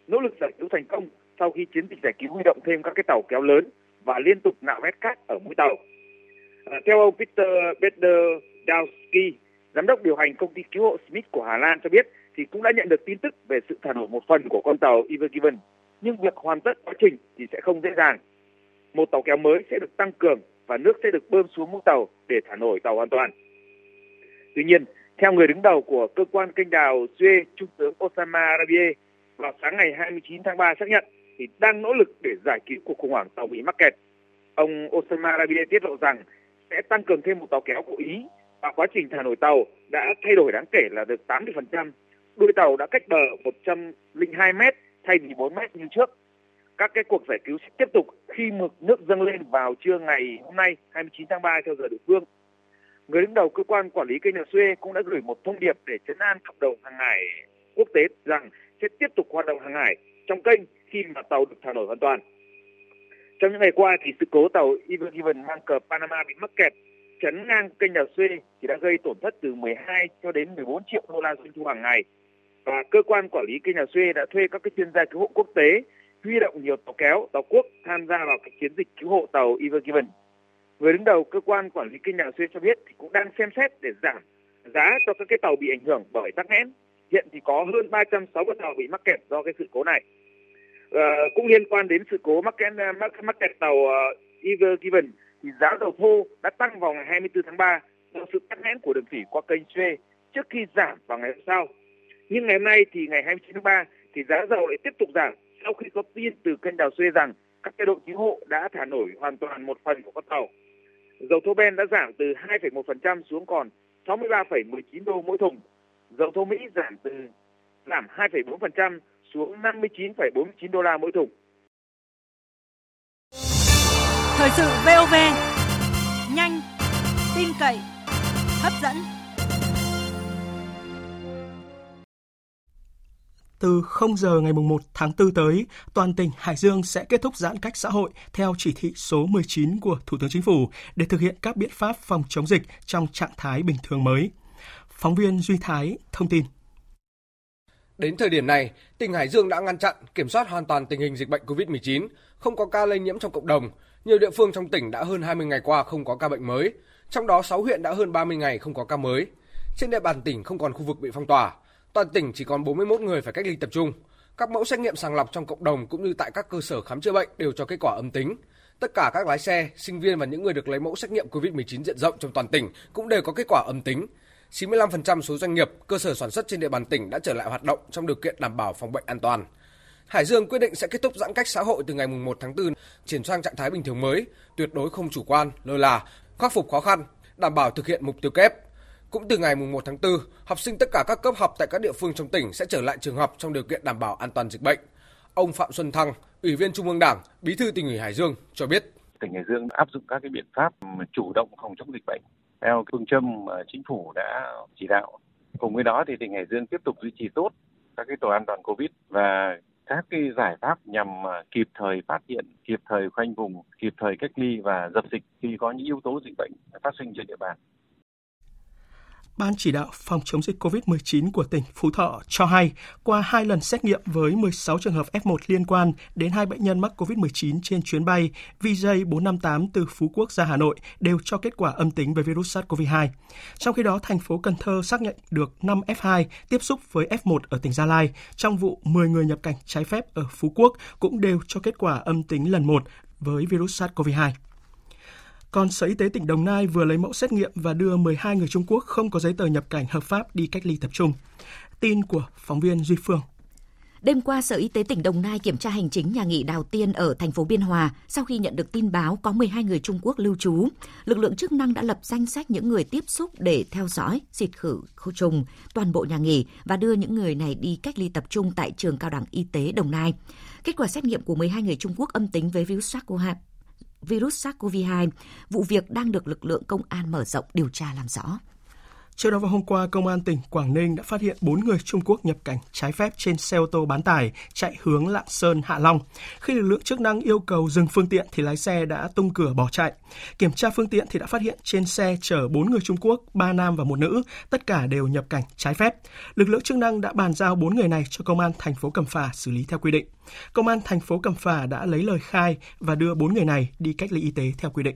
nỗ lực giải cứu thành công sau khi chiến dịch giải cứu huy động thêm các cái tàu kéo lớn và liên tục nạo vét cát ở mũi tàu. À, theo ông Peter Bederdowski, giám đốc điều hành công ty cứu hộ Smith của Hà Lan cho biết thì cũng đã nhận được tin tức về sự thả nổi một phần của con tàu Ever Given, nhưng việc hoàn tất quá trình thì sẽ không dễ dàng. Một tàu kéo mới sẽ được tăng cường và nước sẽ được bơm xuống mũi tàu để thả nổi tàu hoàn toàn. Tuy nhiên, theo người đứng đầu của cơ quan kênh đào Suez, Trung tướng Osama Rabie, vào sáng ngày 29 tháng 3 xác nhận thì đang nỗ lực để giải cứu cuộc khủng hoảng tàu bị mắc kẹt. Ông Osama Rabie tiết lộ rằng sẽ tăng cường thêm một tàu kéo của Ý và quá trình thả nổi tàu đã thay đổi đáng kể là được 80% đuôi tàu đã cách bờ 102 mét thay vì 4 mét như trước. Các cái cuộc giải cứu sẽ tiếp tục khi mực nước dâng lên vào trưa ngày hôm nay 29 tháng 3 theo giờ địa phương. Người đứng đầu cơ quan quản lý kênh Suez cũng đã gửi một thông điệp để chấn an cộng đồng hàng hải quốc tế rằng sẽ tiếp tục hoạt động hàng hải trong kênh khi mà tàu được thả nổi hoàn toàn. Trong những ngày qua thì sự cố tàu Ever Given mang cờ Panama bị mắc kẹt chấn ngang kênh đào Suez thì đã gây tổn thất từ 12 cho đến 14 triệu đô la doanh thu hàng ngày và cơ quan quản lý kênh đào Suez đã thuê các cái chuyên gia cứu hộ quốc tế huy động nhiều tàu kéo, tàu quốc tham gia vào cái chiến dịch cứu hộ tàu Ever Given. Người đứng đầu cơ quan quản lý kênh Đào Xuyên cho biết thì cũng đang xem xét để giảm giá cho các cái tàu bị ảnh hưởng bởi tắc nghẽn. Hiện thì có hơn 360 tàu bị mắc kẹt do cái sự cố này. À, cũng liên quan đến sự cố mắc kẹt mắc, mắc kẹt tàu ờ, uh, Ever Given thì giá dầu thô đã tăng vào ngày 24 tháng 3 do sự tắc nghẽn của đường thủy qua kênh Suez trước khi giảm vào ngày hôm sau. Nhưng ngày hôm nay thì ngày 29 tháng 3 thì giá dầu lại tiếp tục giảm sau khi có tin từ kênh đào Suez rằng các cái đội cứu hộ đã thả nổi hoàn toàn một phần của con tàu. Dầu thô Ben đã giảm từ 2,1% xuống còn 63,19 đô mỗi thùng. Dầu thô Mỹ giảm từ giảm 2,4% xuống 59,49 đô la mỗi thùng. Thời sự VOV nhanh, tin cậy, hấp dẫn. Từ 0 giờ ngày 1 tháng 4 tới, toàn tỉnh Hải Dương sẽ kết thúc giãn cách xã hội theo chỉ thị số 19 của Thủ tướng Chính phủ để thực hiện các biện pháp phòng chống dịch trong trạng thái bình thường mới. Phóng viên Duy Thái thông tin. Đến thời điểm này, tỉnh Hải Dương đã ngăn chặn, kiểm soát hoàn toàn tình hình dịch bệnh COVID-19, không có ca lây nhiễm trong cộng đồng. Nhiều địa phương trong tỉnh đã hơn 20 ngày qua không có ca bệnh mới, trong đó 6 huyện đã hơn 30 ngày không có ca mới. Trên địa bàn tỉnh không còn khu vực bị phong tỏa, toàn tỉnh chỉ còn 41 người phải cách ly tập trung. Các mẫu xét nghiệm sàng lọc trong cộng đồng cũng như tại các cơ sở khám chữa bệnh đều cho kết quả âm tính. Tất cả các lái xe, sinh viên và những người được lấy mẫu xét nghiệm COVID-19 diện rộng trong toàn tỉnh cũng đều có kết quả âm tính. 95% số doanh nghiệp, cơ sở sản xuất trên địa bàn tỉnh đã trở lại hoạt động trong điều kiện đảm bảo phòng bệnh an toàn. Hải Dương quyết định sẽ kết thúc giãn cách xã hội từ ngày 1 tháng 4, chuyển sang trạng thái bình thường mới, tuyệt đối không chủ quan, lơ là, khắc phục khó khăn, đảm bảo thực hiện mục tiêu kép. Cũng từ ngày 1 tháng 4, học sinh tất cả các cấp học tại các địa phương trong tỉnh sẽ trở lại trường học trong điều kiện đảm bảo an toàn dịch bệnh. Ông Phạm Xuân Thăng, Ủy viên Trung ương Đảng, Bí thư tỉnh ủy Hải Dương cho biết. Tỉnh Hải Dương áp dụng các cái biện pháp chủ động phòng chống dịch bệnh theo phương châm mà chính phủ đã chỉ đạo. Cùng với đó thì tỉnh Hải Dương tiếp tục duy trì tốt các cái tổ an toàn Covid và các cái giải pháp nhằm à, kịp thời phát hiện, kịp thời khoanh vùng, kịp thời cách ly và dập dịch khi có những yếu tố dịch bệnh phát sinh trên địa bàn. Ban chỉ đạo phòng chống dịch COVID-19 của tỉnh Phú Thọ cho hay, qua hai lần xét nghiệm với 16 trường hợp F1 liên quan đến hai bệnh nhân mắc COVID-19 trên chuyến bay VJ458 từ Phú Quốc ra Hà Nội đều cho kết quả âm tính với virus SARS-CoV-2. Trong khi đó, thành phố Cần Thơ xác nhận được 5 F2 tiếp xúc với F1 ở tỉnh Gia Lai. Trong vụ 10 người nhập cảnh trái phép ở Phú Quốc cũng đều cho kết quả âm tính lần 1 với virus SARS-CoV-2. Còn Sở Y tế tỉnh Đồng Nai vừa lấy mẫu xét nghiệm và đưa 12 người Trung Quốc không có giấy tờ nhập cảnh hợp pháp đi cách ly tập trung. Tin của phóng viên Duy Phương. Đêm qua, Sở Y tế tỉnh Đồng Nai kiểm tra hành chính nhà nghỉ Đào Tiên ở thành phố Biên Hòa sau khi nhận được tin báo có 12 người Trung Quốc lưu trú. Lực lượng chức năng đã lập danh sách những người tiếp xúc để theo dõi, xịt khử khử trùng toàn bộ nhà nghỉ và đưa những người này đi cách ly tập trung tại trường cao đẳng y tế Đồng Nai. Kết quả xét nghiệm của 12 người Trung Quốc âm tính với virus SARS-CoV-2 virus SARS-CoV-2. Vụ việc đang được lực lượng công an mở rộng điều tra làm rõ. Trước đó vào hôm qua, Công an tỉnh Quảng Ninh đã phát hiện 4 người Trung Quốc nhập cảnh trái phép trên xe ô tô bán tải chạy hướng Lạng Sơn, Hạ Long. Khi lực lượng chức năng yêu cầu dừng phương tiện thì lái xe đã tung cửa bỏ chạy. Kiểm tra phương tiện thì đã phát hiện trên xe chở 4 người Trung Quốc, 3 nam và một nữ, tất cả đều nhập cảnh trái phép. Lực lượng chức năng đã bàn giao 4 người này cho Công an thành phố Cẩm Phả xử lý theo quy định. Công an thành phố Cẩm Phả đã lấy lời khai và đưa 4 người này đi cách ly y tế theo quy định.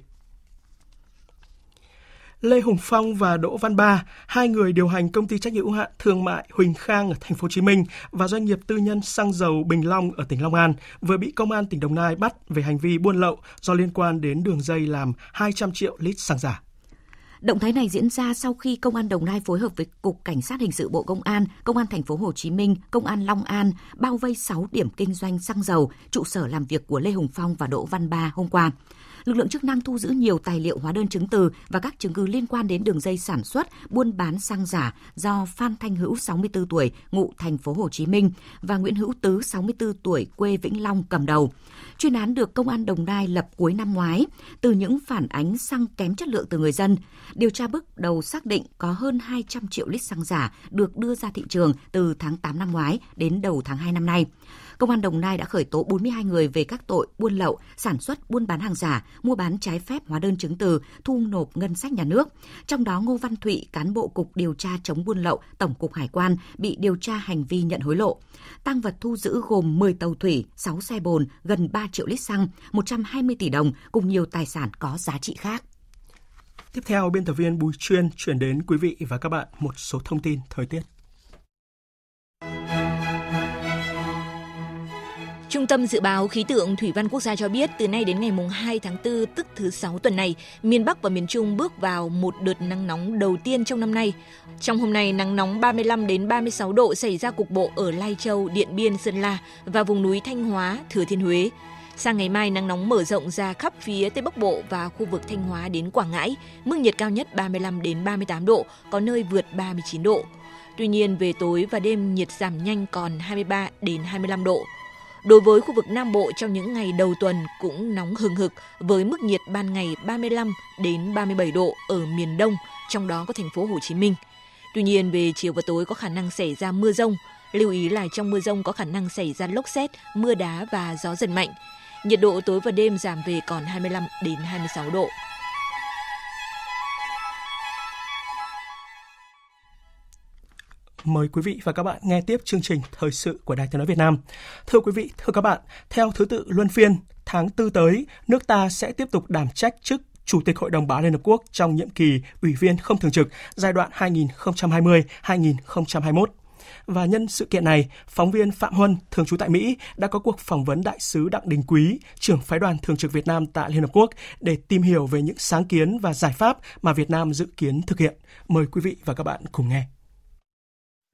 Lê Hùng Phong và Đỗ Văn Ba, hai người điều hành công ty trách nhiệm hữu hạn thương mại Huỳnh Khang ở thành phố Hồ Chí Minh và doanh nghiệp tư nhân xăng dầu Bình Long ở tỉnh Long An vừa bị công an tỉnh Đồng Nai bắt về hành vi buôn lậu do liên quan đến đường dây làm 200 triệu lít xăng giả. Động thái này diễn ra sau khi Công an Đồng Nai phối hợp với Cục Cảnh sát hình sự Bộ Công an, Công an thành phố Hồ Chí Minh, Công an Long An bao vây 6 điểm kinh doanh xăng dầu, trụ sở làm việc của Lê Hùng Phong và Đỗ Văn Ba hôm qua lực lượng chức năng thu giữ nhiều tài liệu hóa đơn chứng từ và các chứng cứ liên quan đến đường dây sản xuất, buôn bán xăng giả do Phan Thanh Hữu 64 tuổi, ngụ thành phố Hồ Chí Minh và Nguyễn Hữu Tứ 64 tuổi, quê Vĩnh Long cầm đầu. Chuyên án được công an Đồng Nai lập cuối năm ngoái từ những phản ánh xăng kém chất lượng từ người dân. Điều tra bước đầu xác định có hơn 200 triệu lít xăng giả được đưa ra thị trường từ tháng 8 năm ngoái đến đầu tháng 2 năm nay. Công an Đồng Nai đã khởi tố 42 người về các tội buôn lậu, sản xuất, buôn bán hàng giả, mua bán trái phép hóa đơn chứng từ, thu nộp ngân sách nhà nước. Trong đó Ngô Văn Thụy, cán bộ cục điều tra chống buôn lậu, Tổng cục Hải quan bị điều tra hành vi nhận hối lộ. Tăng vật thu giữ gồm 10 tàu thủy, 6 xe bồn, gần 3 triệu lít xăng, 120 tỷ đồng cùng nhiều tài sản có giá trị khác. Tiếp theo, biên tập viên Bùi Chuyên chuyển đến quý vị và các bạn một số thông tin thời tiết. Trung tâm Dự báo Khí tượng Thủy văn Quốc gia cho biết từ nay đến ngày 2 tháng 4 tức thứ 6 tuần này, miền Bắc và miền Trung bước vào một đợt nắng nóng đầu tiên trong năm nay. Trong hôm nay, nắng nóng 35 đến 36 độ xảy ra cục bộ ở Lai Châu, Điện Biên, Sơn La và vùng núi Thanh Hóa, Thừa Thiên Huế. Sang ngày mai, nắng nóng mở rộng ra khắp phía Tây Bắc Bộ và khu vực Thanh Hóa đến Quảng Ngãi, mức nhiệt cao nhất 35 đến 38 độ, có nơi vượt 39 độ. Tuy nhiên, về tối và đêm nhiệt giảm nhanh còn 23 đến 25 độ. Đối với khu vực Nam Bộ trong những ngày đầu tuần cũng nóng hừng hực với mức nhiệt ban ngày 35 đến 37 độ ở miền Đông, trong đó có thành phố Hồ Chí Minh. Tuy nhiên về chiều và tối có khả năng xảy ra mưa rông. Lưu ý là trong mưa rông có khả năng xảy ra lốc xét, mưa đá và gió giật mạnh. Nhiệt độ tối và đêm giảm về còn 25 đến 26 độ. Mời quý vị và các bạn nghe tiếp chương trình Thời sự của Đài Tiếng Nói Việt Nam. Thưa quý vị, thưa các bạn, theo thứ tự luân phiên, tháng tư tới, nước ta sẽ tiếp tục đảm trách chức Chủ tịch Hội đồng Bảo an Liên Hợp Quốc trong nhiệm kỳ Ủy viên không thường trực giai đoạn 2020-2021. Và nhân sự kiện này, phóng viên Phạm Huân, thường trú tại Mỹ, đã có cuộc phỏng vấn đại sứ Đặng Đình Quý, trưởng phái đoàn thường trực Việt Nam tại Liên Hợp Quốc để tìm hiểu về những sáng kiến và giải pháp mà Việt Nam dự kiến thực hiện. Mời quý vị và các bạn cùng nghe.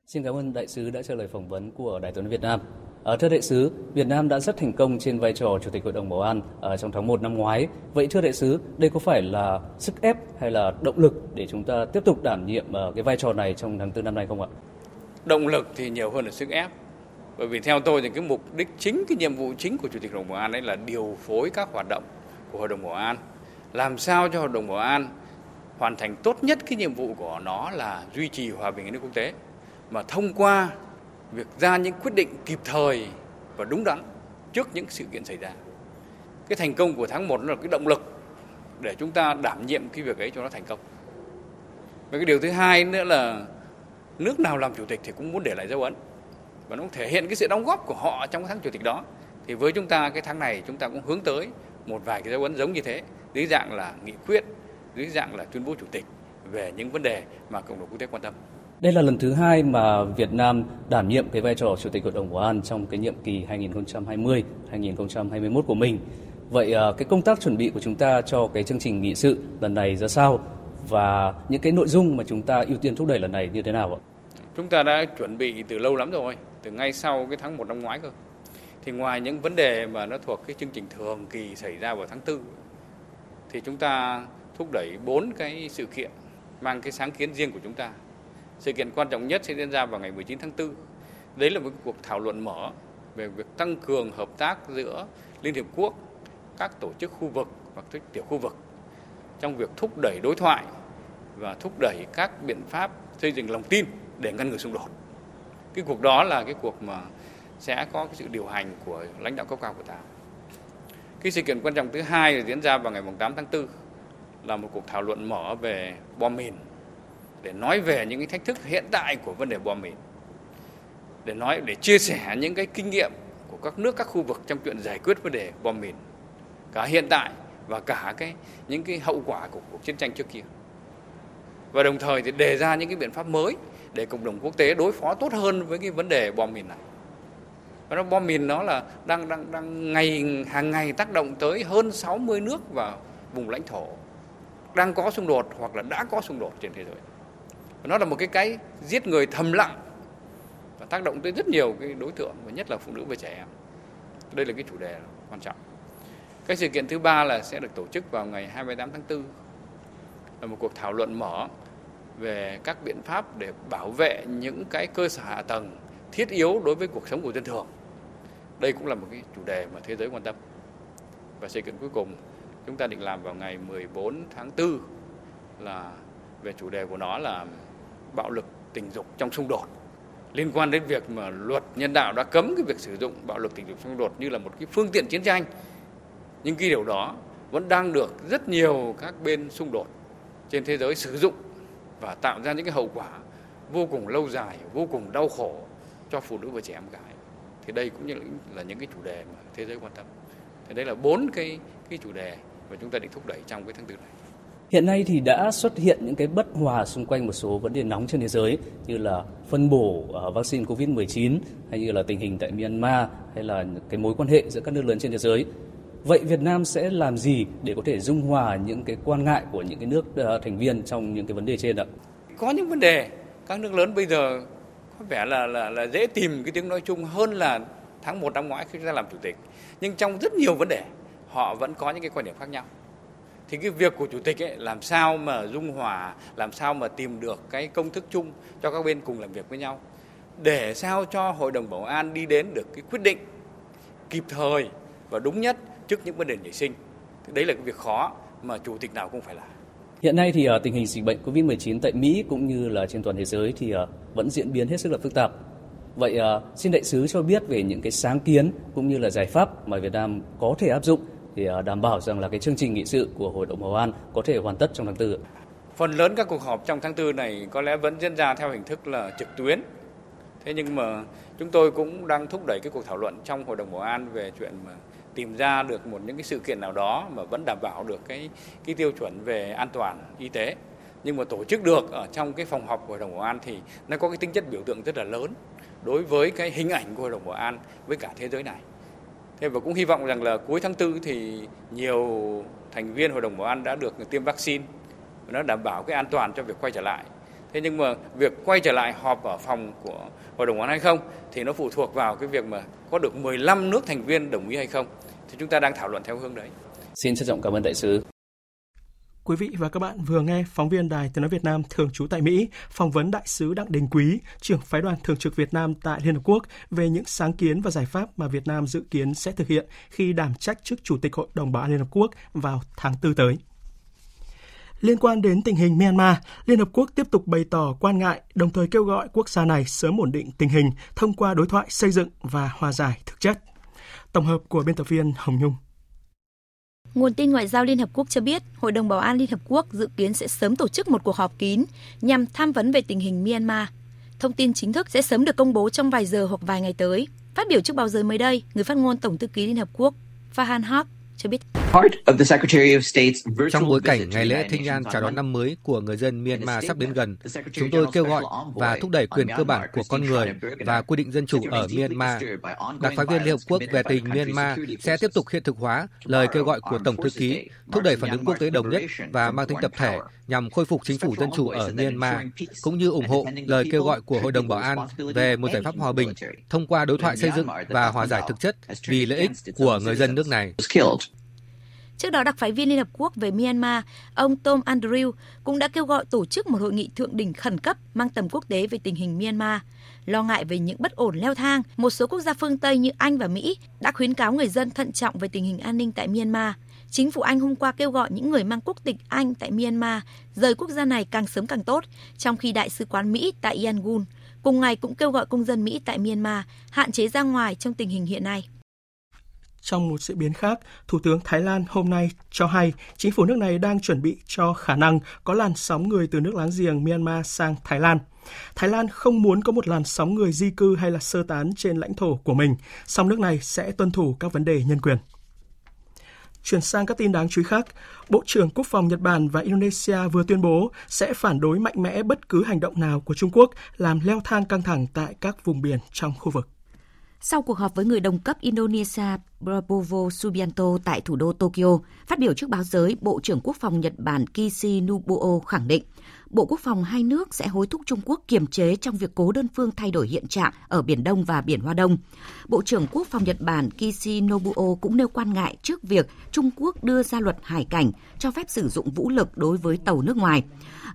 Xin cảm ơn đại sứ đã trả lời phỏng vấn của Đài Tiếng Việt Nam. À, thưa đại sứ, Việt Nam đã rất thành công trên vai trò Chủ tịch Hội đồng Bảo an à, trong tháng 1 năm ngoái. Vậy thưa đại sứ, đây có phải là sức ép hay là động lực để chúng ta tiếp tục đảm nhiệm à, cái vai trò này trong tháng 4 năm nay không ạ? Động lực thì nhiều hơn là sức ép. Bởi vì theo tôi thì cái mục đích chính, cái nhiệm vụ chính của Chủ tịch Hội đồng Bảo an đấy là điều phối các hoạt động của Hội đồng Bảo an. Làm sao cho Hội đồng Bảo an hoàn thành tốt nhất cái nhiệm vụ của nó là duy trì hòa bình ở nước quốc tế mà thông qua việc ra những quyết định kịp thời và đúng đắn trước những sự kiện xảy ra. Cái thành công của tháng 1 nó là cái động lực để chúng ta đảm nhiệm cái việc ấy cho nó thành công. Và cái điều thứ hai nữa là nước nào làm chủ tịch thì cũng muốn để lại dấu ấn và nó thể hiện cái sự đóng góp của họ trong cái tháng chủ tịch đó. Thì với chúng ta cái tháng này chúng ta cũng hướng tới một vài cái dấu ấn giống như thế dưới dạng là nghị quyết, dưới dạng là tuyên bố chủ tịch về những vấn đề mà cộng đồng quốc tế quan tâm. Đây là lần thứ hai mà Việt Nam đảm nhiệm cái vai trò Chủ tịch Hội đồng Bảo an trong cái nhiệm kỳ 2020-2021 của mình. Vậy à, cái công tác chuẩn bị của chúng ta cho cái chương trình nghị sự lần này ra sao và những cái nội dung mà chúng ta ưu tiên thúc đẩy lần này như thế nào ạ? Chúng ta đã chuẩn bị từ lâu lắm rồi, từ ngay sau cái tháng 1 năm ngoái cơ. Thì ngoài những vấn đề mà nó thuộc cái chương trình thường kỳ xảy ra vào tháng 4 thì chúng ta thúc đẩy bốn cái sự kiện mang cái sáng kiến riêng của chúng ta sự kiện quan trọng nhất sẽ diễn ra vào ngày 19 tháng 4. Đấy là một cuộc thảo luận mở về việc tăng cường hợp tác giữa Liên Hiệp Quốc, các tổ chức khu vực và các tiểu khu vực trong việc thúc đẩy đối thoại và thúc đẩy các biện pháp xây dựng lòng tin để ngăn ngừa xung đột. Cái cuộc đó là cái cuộc mà sẽ có cái sự điều hành của lãnh đạo cấp cao của ta. Cái sự kiện quan trọng thứ hai là diễn ra vào ngày 8 tháng 4 là một cuộc thảo luận mở về bom mìn để nói về những cái thách thức hiện tại của vấn đề bom mìn, để nói, để chia sẻ những cái kinh nghiệm của các nước, các khu vực trong chuyện giải quyết vấn đề bom mìn cả hiện tại và cả cái, những cái hậu quả của cuộc chiến tranh trước kia. Và đồng thời thì đề ra những cái biện pháp mới để cộng đồng quốc tế đối phó tốt hơn với cái vấn đề bom mìn này. Và nó, bom mìn nó là đang đang đang ngày, hàng ngày tác động tới hơn 60 nước và vùng lãnh thổ đang có xung đột hoặc là đã có xung đột trên thế giới nó là một cái cái giết người thầm lặng và tác động tới rất nhiều cái đối tượng, và nhất là phụ nữ và trẻ em đây là cái chủ đề quan trọng cái sự kiện thứ ba là sẽ được tổ chức vào ngày 28 tháng 4 là một cuộc thảo luận mở về các biện pháp để bảo vệ những cái cơ sở hạ tầng thiết yếu đối với cuộc sống của dân thường. Đây cũng là một cái chủ đề mà thế giới quan tâm. Và sự kiện cuối cùng chúng ta định làm vào ngày 14 tháng 4 là về chủ đề của nó là bạo lực tình dục trong xung đột. Liên quan đến việc mà luật nhân đạo đã cấm cái việc sử dụng bạo lực tình dục xung đột như là một cái phương tiện chiến tranh, nhưng cái điều đó vẫn đang được rất nhiều các bên xung đột trên thế giới sử dụng và tạo ra những cái hậu quả vô cùng lâu dài, vô cùng đau khổ cho phụ nữ và trẻ em gái. Thì đây cũng như là những cái chủ đề mà thế giới quan tâm. Thì đây là bốn cái cái chủ đề mà chúng ta định thúc đẩy trong cái tháng tư này. Hiện nay thì đã xuất hiện những cái bất hòa xung quanh một số vấn đề nóng trên thế giới, như là phân bổ à, vaccine COVID-19 hay như là tình hình tại Myanmar, hay là cái mối quan hệ giữa các nước lớn trên thế giới. Vậy Việt Nam sẽ làm gì để có thể dung hòa những cái quan ngại của những cái nước à, thành viên trong những cái vấn đề trên ạ? Có những vấn đề, các nước lớn bây giờ có vẻ là là là dễ tìm cái tiếng nói chung hơn là tháng 1 năm ngoái khi chúng ta làm chủ tịch. Nhưng trong rất nhiều vấn đề, họ vẫn có những cái quan điểm khác nhau thì cái việc của chủ tịch ấy, làm sao mà dung hòa, làm sao mà tìm được cái công thức chung cho các bên cùng làm việc với nhau? Để sao cho hội đồng bảo an đi đến được cái quyết định kịp thời và đúng nhất trước những vấn đề nảy sinh. Thì đấy là cái việc khó mà chủ tịch nào cũng phải làm. Hiện nay thì ờ, tình hình dịch bệnh COVID-19 tại Mỹ cũng như là trên toàn thế giới thì ờ, vẫn diễn biến hết sức là phức tạp. Vậy ờ, xin đại sứ cho biết về những cái sáng kiến cũng như là giải pháp mà Việt Nam có thể áp dụng thì à, đảm bảo rằng là cái chương trình nghị sự của Hội đồng Bảo an có thể hoàn tất trong tháng 4. Phần lớn các cuộc họp trong tháng 4 này có lẽ vẫn diễn ra theo hình thức là trực tuyến. Thế nhưng mà chúng tôi cũng đang thúc đẩy cái cuộc thảo luận trong Hội đồng Bảo an về chuyện mà tìm ra được một những cái sự kiện nào đó mà vẫn đảm bảo được cái cái tiêu chuẩn về an toàn y tế nhưng mà tổ chức được ở trong cái phòng họp của Hội đồng Bảo an thì nó có cái tính chất biểu tượng rất là lớn đối với cái hình ảnh của Hội đồng Bảo an với cả thế giới này. Thế và cũng hy vọng rằng là cuối tháng 4 thì nhiều thành viên Hội đồng Bảo an đã được tiêm vaccine và nó đảm bảo cái an toàn cho việc quay trở lại. Thế nhưng mà việc quay trở lại họp ở phòng của Hội đồng Bảo an hay không thì nó phụ thuộc vào cái việc mà có được 15 nước thành viên đồng ý hay không. Thì chúng ta đang thảo luận theo hướng đấy. Xin trân trọng cảm ơn đại sứ. Quý vị và các bạn vừa nghe phóng viên Đài Tiếng nói Việt Nam thường trú tại Mỹ phỏng vấn đại sứ Đặng Đình Quý, trưởng phái đoàn thường trực Việt Nam tại Liên Hợp Quốc về những sáng kiến và giải pháp mà Việt Nam dự kiến sẽ thực hiện khi đảm trách chức Chủ tịch Hội đồng Bảo an Liên Hợp Quốc vào tháng 4 tới. Liên quan đến tình hình Myanmar, Liên Hợp Quốc tiếp tục bày tỏ quan ngại, đồng thời kêu gọi quốc gia này sớm ổn định tình hình thông qua đối thoại xây dựng và hòa giải thực chất. Tổng hợp của biên tập viên Hồng Nhung. Nguồn tin Ngoại giao Liên Hợp Quốc cho biết, Hội đồng Bảo an Liên Hợp Quốc dự kiến sẽ sớm tổ chức một cuộc họp kín nhằm tham vấn về tình hình Myanmar. Thông tin chính thức sẽ sớm được công bố trong vài giờ hoặc vài ngày tới. Phát biểu trước báo giới mới đây, người phát ngôn Tổng thư ký Liên Hợp Quốc Fahan Haq cho biết. Trong bối cảnh ngày lễ Thinh An chào đón năm mới của người dân Myanmar sắp đến gần, chúng tôi kêu gọi và thúc đẩy quyền cơ bản của con người và quy định dân chủ ở Myanmar. Đặc phái viên Liên Hợp Quốc về tình Myanmar sẽ tiếp tục hiện thực hóa lời kêu gọi của Tổng thư ký, thúc đẩy phản ứng quốc tế đồng nhất và mang tính tập thể nhằm khôi phục chính phủ dân chủ ở Myanmar, cũng như ủng hộ lời kêu gọi của Hội đồng Bảo an về một giải pháp hòa bình thông qua đối thoại xây dựng và hòa giải thực chất vì lợi ích của người dân nước này. Trước đó, đặc phái viên Liên Hợp Quốc về Myanmar, ông Tom Andrew cũng đã kêu gọi tổ chức một hội nghị thượng đỉnh khẩn cấp mang tầm quốc tế về tình hình Myanmar. Lo ngại về những bất ổn leo thang, một số quốc gia phương Tây như Anh và Mỹ đã khuyến cáo người dân thận trọng về tình hình an ninh tại Myanmar. Chính phủ Anh hôm qua kêu gọi những người mang quốc tịch Anh tại Myanmar rời quốc gia này càng sớm càng tốt, trong khi Đại sứ quán Mỹ tại Yangon cùng ngày cũng kêu gọi công dân Mỹ tại Myanmar hạn chế ra ngoài trong tình hình hiện nay. Trong một diễn biến khác, Thủ tướng Thái Lan hôm nay cho hay chính phủ nước này đang chuẩn bị cho khả năng có làn sóng người từ nước láng giềng Myanmar sang Thái Lan. Thái Lan không muốn có một làn sóng người di cư hay là sơ tán trên lãnh thổ của mình, song nước này sẽ tuân thủ các vấn đề nhân quyền. Chuyển sang các tin đáng chú ý khác, Bộ trưởng Quốc phòng Nhật Bản và Indonesia vừa tuyên bố sẽ phản đối mạnh mẽ bất cứ hành động nào của Trung Quốc làm leo thang căng thẳng tại các vùng biển trong khu vực. Sau cuộc họp với người đồng cấp Indonesia Prabowo Subianto tại thủ đô Tokyo, phát biểu trước báo giới, Bộ trưởng Quốc phòng Nhật Bản Kishi Nobuo khẳng định Bộ Quốc phòng hai nước sẽ hối thúc Trung Quốc kiềm chế trong việc cố đơn phương thay đổi hiện trạng ở Biển Đông và Biển Hoa Đông. Bộ trưởng Quốc phòng Nhật Bản Kishi Nobuo cũng nêu quan ngại trước việc Trung Quốc đưa ra luật hải cảnh cho phép sử dụng vũ lực đối với tàu nước ngoài.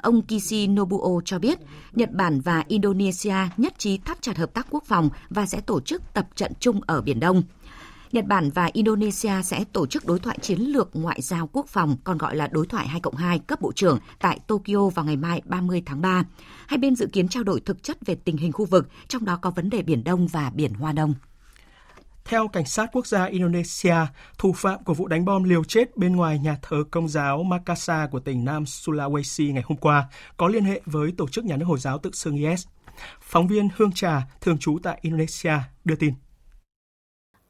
Ông Kishi Nobuo cho biết Nhật Bản và Indonesia nhất trí thắt chặt hợp tác quốc phòng và sẽ tổ chức tập trận chung ở Biển Đông. Nhật Bản và Indonesia sẽ tổ chức đối thoại chiến lược ngoại giao quốc phòng, còn gọi là đối thoại 2 cộng 2 cấp bộ trưởng tại Tokyo vào ngày mai 30 tháng 3. Hai bên dự kiến trao đổi thực chất về tình hình khu vực, trong đó có vấn đề Biển Đông và Biển Hoa Đông. Theo cảnh sát quốc gia Indonesia, thủ phạm của vụ đánh bom liều chết bên ngoài nhà thờ công giáo Makassar của tỉnh Nam Sulawesi ngày hôm qua có liên hệ với tổ chức nhà nước Hồi giáo tự xưng IS. Phóng viên Hương Trà, thường trú tại Indonesia, đưa tin.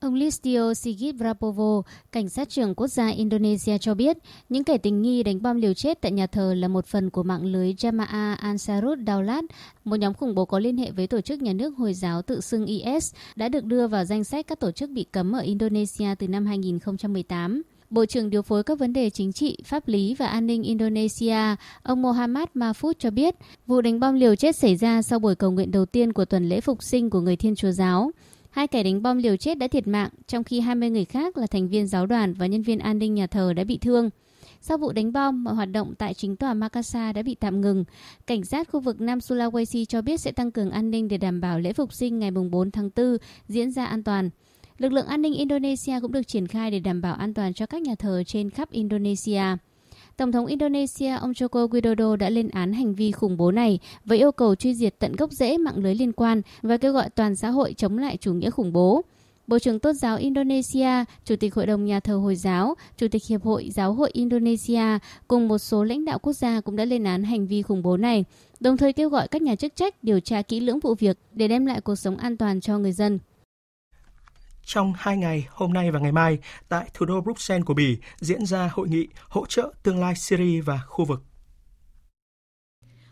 Ông Listio Sigit Prabowo, cảnh sát trưởng quốc gia Indonesia cho biết, những kẻ tình nghi đánh bom liều chết tại nhà thờ là một phần của mạng lưới Jamaah Ansarut Daulat, một nhóm khủng bố có liên hệ với tổ chức nhà nước Hồi giáo tự xưng IS, đã được đưa vào danh sách các tổ chức bị cấm ở Indonesia từ năm 2018. Bộ trưởng điều phối các vấn đề chính trị, pháp lý và an ninh Indonesia, ông Mohammad Mahfud cho biết, vụ đánh bom liều chết xảy ra sau buổi cầu nguyện đầu tiên của tuần lễ phục sinh của người Thiên Chúa Giáo. Hai kẻ đánh bom liều chết đã thiệt mạng, trong khi 20 người khác là thành viên giáo đoàn và nhân viên an ninh nhà thờ đã bị thương. Sau vụ đánh bom, mọi hoạt động tại chính tòa Makassar đã bị tạm ngừng. Cảnh sát khu vực Nam Sulawesi cho biết sẽ tăng cường an ninh để đảm bảo lễ phục sinh ngày 4 tháng 4 diễn ra an toàn. Lực lượng an ninh Indonesia cũng được triển khai để đảm bảo an toàn cho các nhà thờ trên khắp Indonesia. Tổng thống Indonesia ông Joko Widodo đã lên án hành vi khủng bố này và yêu cầu truy diệt tận gốc rễ mạng lưới liên quan và kêu gọi toàn xã hội chống lại chủ nghĩa khủng bố. Bộ trưởng Tôn giáo Indonesia, Chủ tịch Hội đồng Nhà thờ Hồi giáo, Chủ tịch Hiệp hội Giáo hội Indonesia cùng một số lãnh đạo quốc gia cũng đã lên án hành vi khủng bố này, đồng thời kêu gọi các nhà chức trách điều tra kỹ lưỡng vụ việc để đem lại cuộc sống an toàn cho người dân. Trong hai ngày, hôm nay và ngày mai, tại thủ đô Bruxelles của Bỉ diễn ra hội nghị hỗ trợ tương lai Syria và khu vực.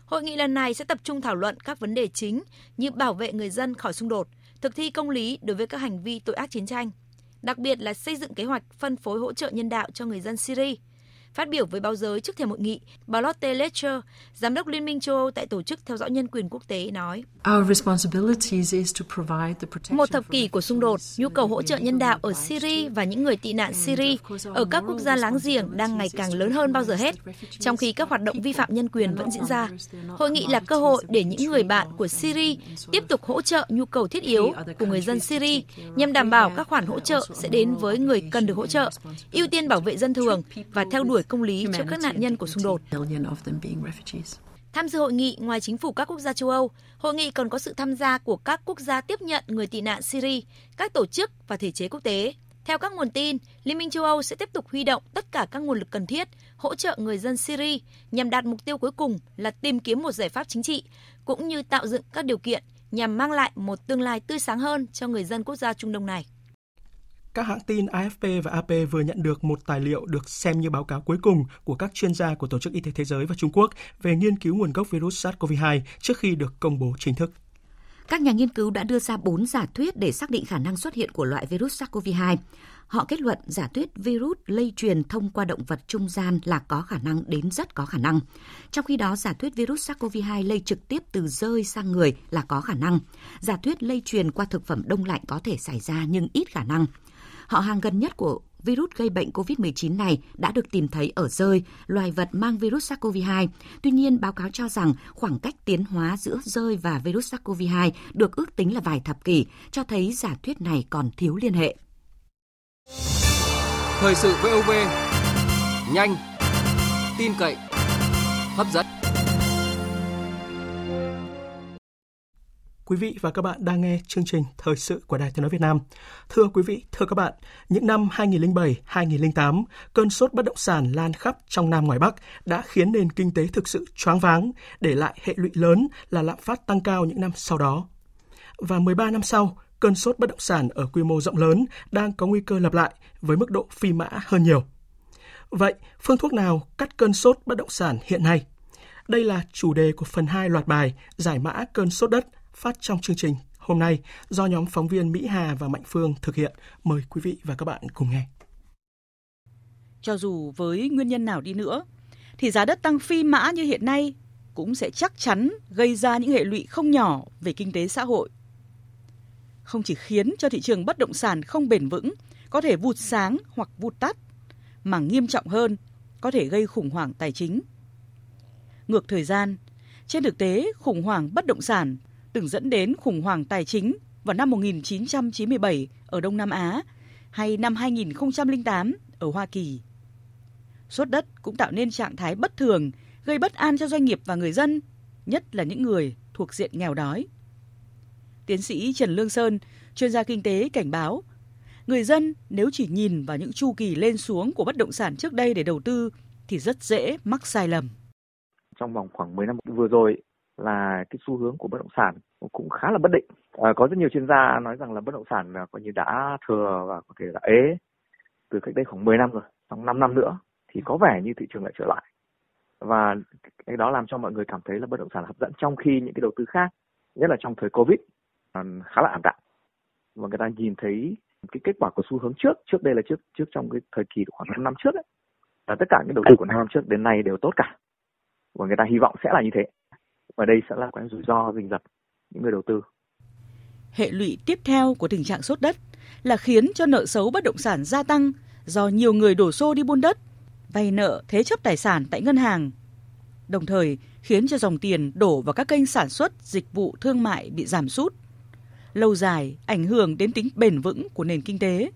Hội nghị lần này sẽ tập trung thảo luận các vấn đề chính như bảo vệ người dân khỏi xung đột, thực thi công lý đối với các hành vi tội ác chiến tranh, đặc biệt là xây dựng kế hoạch phân phối hỗ trợ nhân đạo cho người dân Syria Phát biểu với báo giới trước thềm hội nghị, bà Lotte Lecter, giám đốc Liên minh châu Âu tại Tổ chức Theo dõi Nhân quyền Quốc tế nói, Một thập kỷ của xung đột, nhu cầu hỗ trợ nhân đạo ở Syria và những người tị nạn Syria ở các quốc gia láng giềng đang ngày càng lớn hơn bao giờ hết, trong khi các hoạt động vi phạm nhân quyền vẫn diễn ra. Hội nghị là cơ hội để những người bạn của Syria tiếp tục hỗ trợ nhu cầu thiết yếu của người dân Syria nhằm đảm bảo các khoản hỗ trợ sẽ đến với người cần được hỗ trợ, ưu tiên bảo vệ dân thường và theo đuổi công lý cho các nạn nhân của xung đột. Tham dự hội nghị, ngoài chính phủ các quốc gia châu Âu, hội nghị còn có sự tham gia của các quốc gia tiếp nhận người tị nạn Syria, các tổ chức và thể chế quốc tế. Theo các nguồn tin, Liên minh châu Âu sẽ tiếp tục huy động tất cả các nguồn lực cần thiết hỗ trợ người dân Syria nhằm đạt mục tiêu cuối cùng là tìm kiếm một giải pháp chính trị cũng như tạo dựng các điều kiện nhằm mang lại một tương lai tươi sáng hơn cho người dân quốc gia Trung Đông này. Các hãng tin AFP và AP vừa nhận được một tài liệu được xem như báo cáo cuối cùng của các chuyên gia của Tổ chức Y tế Thế giới và Trung Quốc về nghiên cứu nguồn gốc virus SARS-CoV-2 trước khi được công bố chính thức. Các nhà nghiên cứu đã đưa ra 4 giả thuyết để xác định khả năng xuất hiện của loại virus SARS-CoV-2. Họ kết luận giả thuyết virus lây truyền thông qua động vật trung gian là có khả năng đến rất có khả năng. Trong khi đó, giả thuyết virus SARS-CoV-2 lây trực tiếp từ rơi sang người là có khả năng. Giả thuyết lây truyền qua thực phẩm đông lạnh có thể xảy ra nhưng ít khả năng. Họ hàng gần nhất của virus gây bệnh COVID-19 này đã được tìm thấy ở rơi, loài vật mang virus SARS-CoV-2. Tuy nhiên, báo cáo cho rằng khoảng cách tiến hóa giữa rơi và virus SARS-CoV-2 được ước tính là vài thập kỷ, cho thấy giả thuyết này còn thiếu liên hệ. Thời sự VOV, nhanh, tin cậy, hấp dẫn. Quý vị và các bạn đang nghe chương trình Thời sự của Đài Tiếng nói Việt Nam. Thưa quý vị, thưa các bạn, những năm 2007, 2008, cơn sốt bất động sản lan khắp trong Nam ngoài Bắc đã khiến nền kinh tế thực sự choáng váng, để lại hệ lụy lớn là lạm phát tăng cao những năm sau đó. Và 13 năm sau, cơn sốt bất động sản ở quy mô rộng lớn đang có nguy cơ lặp lại với mức độ phi mã hơn nhiều. Vậy, phương thuốc nào cắt cơn sốt bất động sản hiện nay? Đây là chủ đề của phần 2 loạt bài Giải mã cơn sốt đất phát trong chương trình hôm nay do nhóm phóng viên Mỹ Hà và Mạnh Phương thực hiện. Mời quý vị và các bạn cùng nghe. Cho dù với nguyên nhân nào đi nữa, thì giá đất tăng phi mã như hiện nay cũng sẽ chắc chắn gây ra những hệ lụy không nhỏ về kinh tế xã hội. Không chỉ khiến cho thị trường bất động sản không bền vững, có thể vụt sáng hoặc vụt tắt, mà nghiêm trọng hơn, có thể gây khủng hoảng tài chính. Ngược thời gian, trên thực tế, khủng hoảng bất động sản từng dẫn đến khủng hoảng tài chính vào năm 1997 ở Đông Nam Á hay năm 2008 ở Hoa Kỳ. Sốt đất cũng tạo nên trạng thái bất thường, gây bất an cho doanh nghiệp và người dân, nhất là những người thuộc diện nghèo đói. Tiến sĩ Trần Lương Sơn, chuyên gia kinh tế cảnh báo, người dân nếu chỉ nhìn vào những chu kỳ lên xuống của bất động sản trước đây để đầu tư thì rất dễ mắc sai lầm. Trong vòng khoảng 10 năm vừa rồi là cái xu hướng của bất động sản cũng khá là bất định. À, có rất nhiều chuyên gia nói rằng là bất động sản à, coi như đã thừa và có thể đã ế từ cách đây khoảng 10 năm rồi, trong 5 năm nữa thì có vẻ như thị trường lại trở lại. Và cái đó làm cho mọi người cảm thấy là bất động sản hấp dẫn trong khi những cái đầu tư khác, nhất là trong thời Covid khá là ảm đạm. Và người ta nhìn thấy cái kết quả của xu hướng trước, trước đây là trước trước trong cái thời kỳ khoảng 5 năm trước ấy, là tất cả những đầu tư của năm năm trước đến nay đều tốt cả. Và người ta hy vọng sẽ là như thế. Và đây sẽ là cái rủi ro rình rập những người đầu tư. Hệ lụy tiếp theo của tình trạng sốt đất là khiến cho nợ xấu bất động sản gia tăng do nhiều người đổ xô đi buôn đất, vay nợ thế chấp tài sản tại ngân hàng. Đồng thời khiến cho dòng tiền đổ vào các kênh sản xuất, dịch vụ thương mại bị giảm sút. Lâu dài ảnh hưởng đến tính bền vững của nền kinh tế.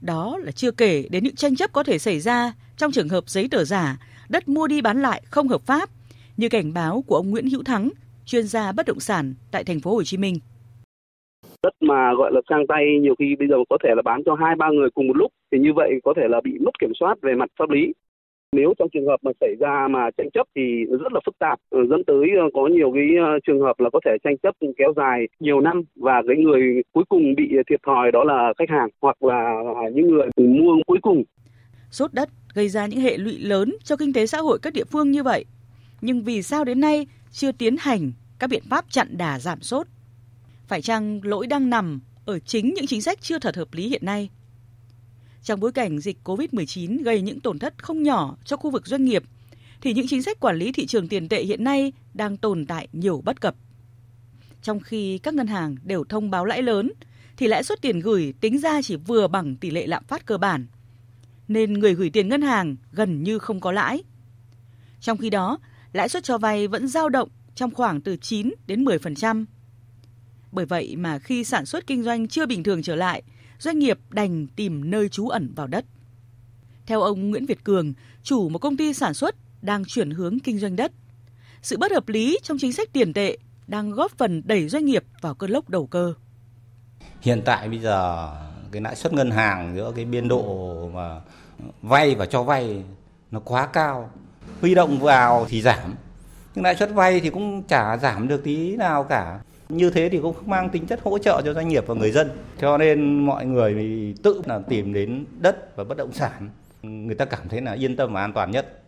Đó là chưa kể đến những tranh chấp có thể xảy ra trong trường hợp giấy tờ giả, đất mua đi bán lại không hợp pháp, như cảnh báo của ông Nguyễn Hữu Thắng, chuyên gia bất động sản tại thành phố Hồ Chí Minh. Đất mà gọi là sang tay nhiều khi bây giờ có thể là bán cho hai ba người cùng một lúc thì như vậy có thể là bị mất kiểm soát về mặt pháp lý. Nếu trong trường hợp mà xảy ra mà tranh chấp thì rất là phức tạp, ờ, dẫn tới ờ, có nhiều cái ờ, trường hợp là có thể tranh chấp kéo dài nhiều năm và cái người cuối cùng bị thiệt thòi đó là khách hàng hoặc là những người mua cuối cùng. Sốt đất gây ra những hệ lụy lớn cho kinh tế xã hội các địa phương như vậy. Nhưng vì sao đến nay chưa tiến hành các biện pháp chặn đà giảm sốt? Phải chăng lỗi đang nằm ở chính những chính sách chưa thật hợp lý hiện nay? Trong bối cảnh dịch COVID-19 gây những tổn thất không nhỏ cho khu vực doanh nghiệp, thì những chính sách quản lý thị trường tiền tệ hiện nay đang tồn tại nhiều bất cập. Trong khi các ngân hàng đều thông báo lãi lớn, thì lãi suất tiền gửi tính ra chỉ vừa bằng tỷ lệ lạm phát cơ bản. Nên người gửi tiền ngân hàng gần như không có lãi. Trong khi đó, lãi suất cho vay vẫn dao động trong khoảng từ 9 đến 10%. Bởi vậy mà khi sản xuất kinh doanh chưa bình thường trở lại, doanh nghiệp đành tìm nơi trú ẩn vào đất. Theo ông Nguyễn Việt Cường, chủ một công ty sản xuất đang chuyển hướng kinh doanh đất. Sự bất hợp lý trong chính sách tiền tệ đang góp phần đẩy doanh nghiệp vào cơn lốc đầu cơ. Hiện tại bây giờ cái lãi suất ngân hàng giữa cái biên độ mà vay và cho vay nó quá cao. Huy động vào thì giảm, nhưng lãi suất vay thì cũng chả giảm được tí nào cả. Như thế thì cũng không mang tính chất hỗ trợ cho doanh nghiệp và người dân. Cho nên mọi người tự là tìm đến đất và bất động sản. Người ta cảm thấy là yên tâm và an toàn nhất.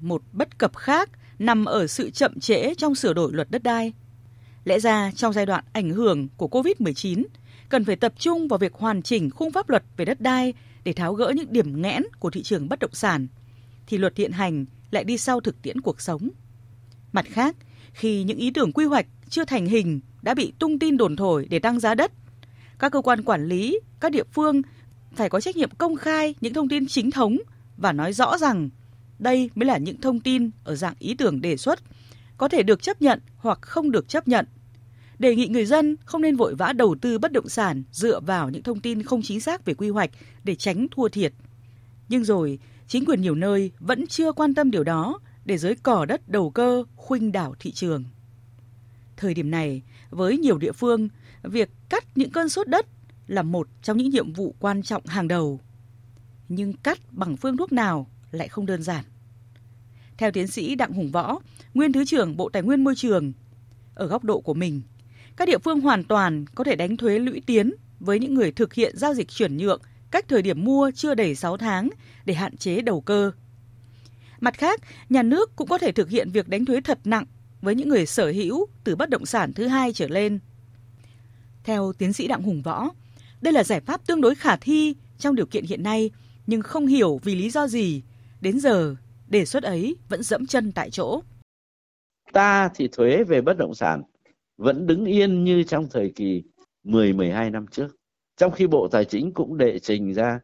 Một bất cập khác nằm ở sự chậm trễ trong sửa đổi luật đất đai. Lẽ ra trong giai đoạn ảnh hưởng của COVID-19, cần phải tập trung vào việc hoàn chỉnh khung pháp luật về đất đai để tháo gỡ những điểm nghẽn của thị trường bất động sản, thì luật hiện hành lại đi sau thực tiễn cuộc sống. Mặt khác, khi những ý tưởng quy hoạch chưa thành hình đã bị tung tin đồn thổi để tăng giá đất. Các cơ quan quản lý, các địa phương phải có trách nhiệm công khai những thông tin chính thống và nói rõ rằng đây mới là những thông tin ở dạng ý tưởng đề xuất, có thể được chấp nhận hoặc không được chấp nhận. Đề nghị người dân không nên vội vã đầu tư bất động sản dựa vào những thông tin không chính xác về quy hoạch để tránh thua thiệt. Nhưng rồi, chính quyền nhiều nơi vẫn chưa quan tâm điều đó để giới cỏ đất đầu cơ khuynh đảo thị trường. Thời điểm này, với nhiều địa phương, việc cắt những cơn sốt đất là một trong những nhiệm vụ quan trọng hàng đầu. Nhưng cắt bằng phương thuốc nào lại không đơn giản. Theo tiến sĩ Đặng Hùng Võ, nguyên Thứ trưởng Bộ Tài nguyên Môi trường, ở góc độ của mình, các địa phương hoàn toàn có thể đánh thuế lũy tiến với những người thực hiện giao dịch chuyển nhượng cách thời điểm mua chưa đầy 6 tháng để hạn chế đầu cơ. Mặt khác, nhà nước cũng có thể thực hiện việc đánh thuế thật nặng với những người sở hữu từ bất động sản thứ hai trở lên. Theo tiến sĩ Đặng Hùng Võ, đây là giải pháp tương đối khả thi trong điều kiện hiện nay, nhưng không hiểu vì lý do gì, đến giờ đề xuất ấy vẫn dẫm chân tại chỗ. Ta thì thuế về bất động sản vẫn đứng yên như trong thời kỳ 10-12 năm trước. Trong khi Bộ Tài chính cũng đệ trình ra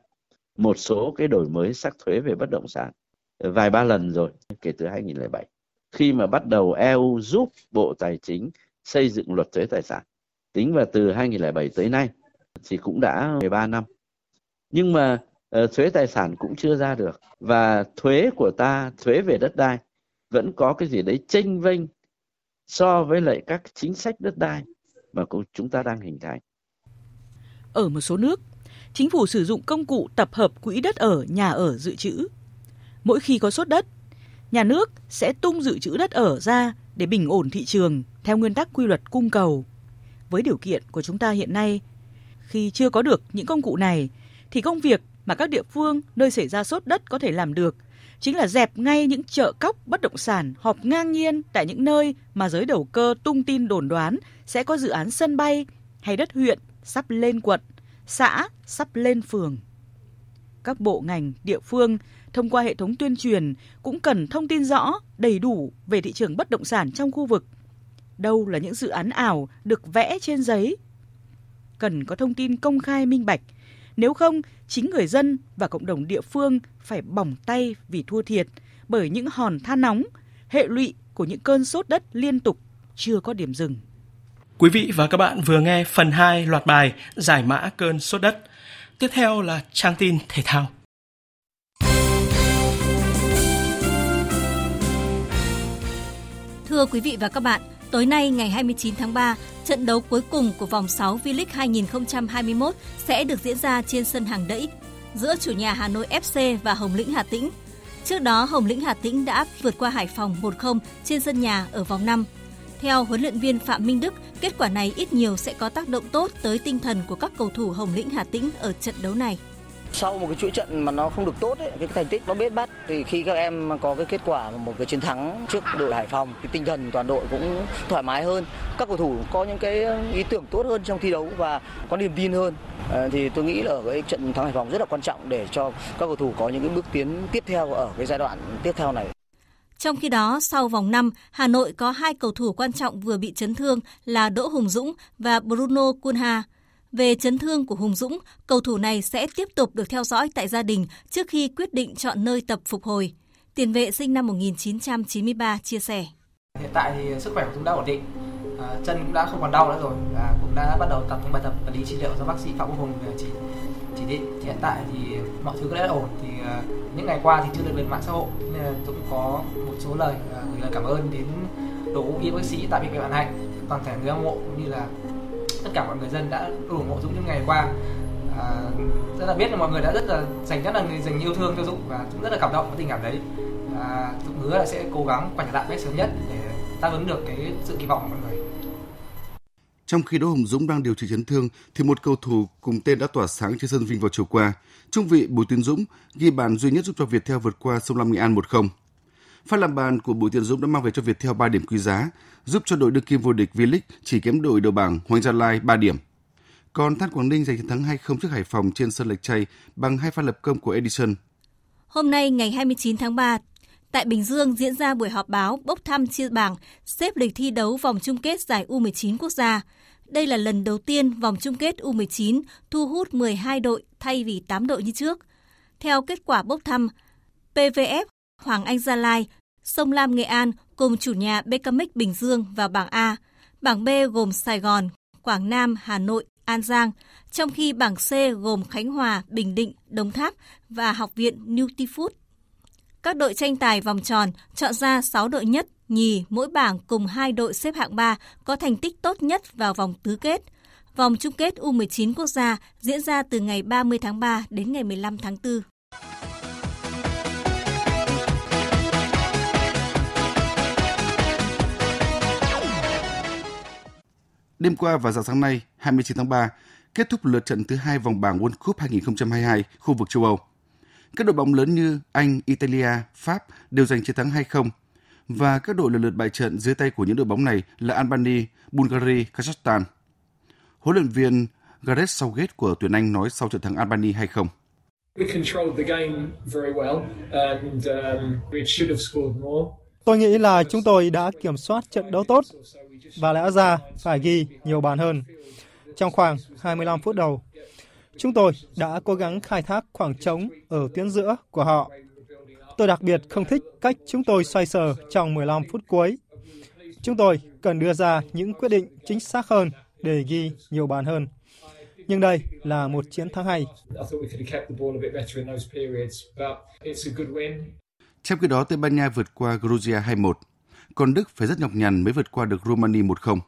một số cái đổi mới sắc thuế về bất động sản ờ, vài ba lần rồi kể từ 2007 khi mà bắt đầu EU giúp Bộ Tài chính xây dựng luật thuế tài sản. Tính vào từ 2007 tới nay thì cũng đã 13 năm. Nhưng mà uh, thuế tài sản cũng chưa ra được và thuế của ta, thuế về đất đai vẫn có cái gì đấy chênh vênh so với lại các chính sách đất đai mà chúng ta đang hình thành. Ở một số nước, chính phủ sử dụng công cụ tập hợp quỹ đất ở, nhà ở dự trữ. Mỗi khi có sốt đất, nhà nước sẽ tung dự trữ đất ở ra để bình ổn thị trường theo nguyên tắc quy luật cung cầu. Với điều kiện của chúng ta hiện nay, khi chưa có được những công cụ này thì công việc mà các địa phương nơi xảy ra sốt đất có thể làm được chính là dẹp ngay những chợ cóc bất động sản họp ngang nhiên tại những nơi mà giới đầu cơ tung tin đồn đoán sẽ có dự án sân bay hay đất huyện sắp lên quận, xã sắp lên phường. Các bộ ngành, địa phương thông qua hệ thống tuyên truyền cũng cần thông tin rõ, đầy đủ về thị trường bất động sản trong khu vực. Đâu là những dự án ảo được vẽ trên giấy. Cần có thông tin công khai minh bạch, nếu không chính người dân và cộng đồng địa phương phải bỏng tay vì thua thiệt bởi những hòn than nóng, hệ lụy của những cơn sốt đất liên tục chưa có điểm dừng. Quý vị và các bạn vừa nghe phần 2 loạt bài Giải mã cơn sốt đất. Tiếp theo là trang tin thể thao. Thưa quý vị và các bạn, tối nay ngày 29 tháng 3, trận đấu cuối cùng của vòng 6 V-League 2021 sẽ được diễn ra trên sân hàng đẫy giữa chủ nhà Hà Nội FC và Hồng Lĩnh Hà Tĩnh. Trước đó, Hồng Lĩnh Hà Tĩnh đã vượt qua Hải Phòng 1-0 trên sân nhà ở vòng 5. Theo huấn luyện viên Phạm Minh Đức, kết quả này ít nhiều sẽ có tác động tốt tới tinh thần của các cầu thủ Hồng Lĩnh Hà Tĩnh ở trận đấu này. Sau một cái chuỗi trận mà nó không được tốt ấy, cái thành tích nó bết bát thì khi các em có cái kết quả một cái chiến thắng trước đội Hải Phòng thì tinh thần toàn đội cũng thoải mái hơn. Các cầu thủ có những cái ý tưởng tốt hơn trong thi đấu và có niềm tin hơn. À, thì tôi nghĩ là ở cái trận thắng Hải Phòng rất là quan trọng để cho các cầu thủ có những cái bước tiến tiếp theo ở cái giai đoạn tiếp theo này. Trong khi đó, sau vòng 5, Hà Nội có hai cầu thủ quan trọng vừa bị chấn thương là Đỗ Hùng Dũng và Bruno Kunha Về chấn thương của Hùng Dũng, cầu thủ này sẽ tiếp tục được theo dõi tại gia đình trước khi quyết định chọn nơi tập phục hồi. Tiền vệ sinh năm 1993 chia sẻ. Hiện tại thì sức khỏe của Dũng đã ổn định, à, chân cũng đã không còn đau nữa rồi và cũng đã bắt đầu tập những bài tập vật lý trị liệu do bác sĩ Phạm Quốc Hùng chỉ chỉ định. Thì hiện tại thì mọi thứ đã ổn. Thì uh, những ngày qua thì chưa được lên mạng xã hội nên là Dũng có một số lời uh, gửi lời cảm ơn đến đội ngũ y bác sĩ tại bệnh viện Vạn Hạnh, toàn thể người hâm mộ cũng như là tất cả mọi người dân đã ủng hộ Dũng những ngày qua à, rất là biết là mọi người đã rất là dành rất là người dành yêu thương cho Dũng và Dũng rất là cảm động với tình cảm đấy à, Dũng hứa là sẽ cố gắng quay trở lại cách sớm nhất để đáp ứng được cái sự kỳ vọng của mọi người trong khi Đỗ hồng Dũng đang điều trị chấn thương, thì một cầu thủ cùng tên đã tỏa sáng trên sân Vinh vào chiều qua. Trung vị Bùi Tiến Dũng ghi bàn duy nhất giúp cho Viettel vượt qua sông Lam Nghệ An 1-0. Phát làm bàn của Bùi Tiến Dũng đã mang về cho Viettel 3 điểm quý giá, giúp cho đội đương kim vô địch V-League chỉ kém đội đầu bảng Hoàng Gia Lai 3 điểm. Còn Than Quảng Ninh giành chiến thắng 2-0 trước Hải Phòng trên sân lệch chay bằng hai pha lập công của Edison. Hôm nay ngày 29 tháng 3, tại Bình Dương diễn ra buổi họp báo bốc thăm chia bảng xếp lịch thi đấu vòng chung kết giải U19 quốc gia. Đây là lần đầu tiên vòng chung kết U19 thu hút 12 đội thay vì 8 đội như trước. Theo kết quả bốc thăm, PVF Hoàng Anh Gia Lai, Sông Lam Nghệ An cùng chủ nhà BKMX Bình Dương vào bảng A. Bảng B gồm Sài Gòn, Quảng Nam, Hà Nội, An Giang, trong khi bảng C gồm Khánh Hòa, Bình Định, Đồng Tháp và Học viện Nutifood. Các đội tranh tài vòng tròn chọn ra 6 đội nhất, nhì mỗi bảng cùng hai đội xếp hạng 3 có thành tích tốt nhất vào vòng tứ kết. Vòng chung kết U19 quốc gia diễn ra từ ngày 30 tháng 3 đến ngày 15 tháng 4. Đêm qua và dạng sáng nay, 29 tháng 3, kết thúc lượt trận thứ hai vòng bảng World Cup 2022 khu vực châu Âu. Các đội bóng lớn như Anh, Italia, Pháp đều giành chiến thắng 2-0 và các đội lần lượt bại trận dưới tay của những đội bóng này là Albania, Bulgaria, Kazakhstan. Huấn luyện viên Gareth Southgate của tuyển Anh nói sau trận thắng Albania 2-0. Tôi nghĩ là chúng tôi đã kiểm soát trận đấu tốt và lẽ ra phải ghi nhiều bàn hơn. Trong khoảng 25 phút đầu, chúng tôi đã cố gắng khai thác khoảng trống ở tuyến giữa của họ. Tôi đặc biệt không thích cách chúng tôi xoay sở trong 15 phút cuối. Chúng tôi cần đưa ra những quyết định chính xác hơn để ghi nhiều bàn hơn. Nhưng đây là một chiến thắng hay. Trong khi đó, Tây Ban Nha vượt qua Georgia 2-1 còn Đức phải rất nhọc nhằn mới vượt qua được Romania 1-0.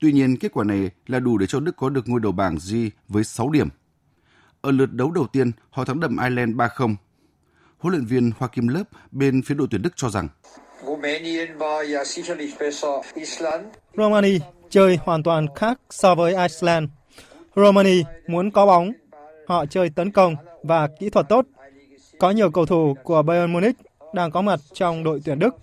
Tuy nhiên, kết quả này là đủ để cho Đức có được ngôi đầu bảng G với 6 điểm. Ở lượt đấu đầu tiên, họ thắng đậm Ireland 3-0. Huấn luyện viên Hoa Kim Lớp bên phía đội tuyển Đức cho rằng Romania chơi hoàn toàn khác so với Iceland. Romania muốn có bóng, họ chơi tấn công và kỹ thuật tốt. Có nhiều cầu thủ của Bayern Munich đang có mặt trong đội tuyển Đức.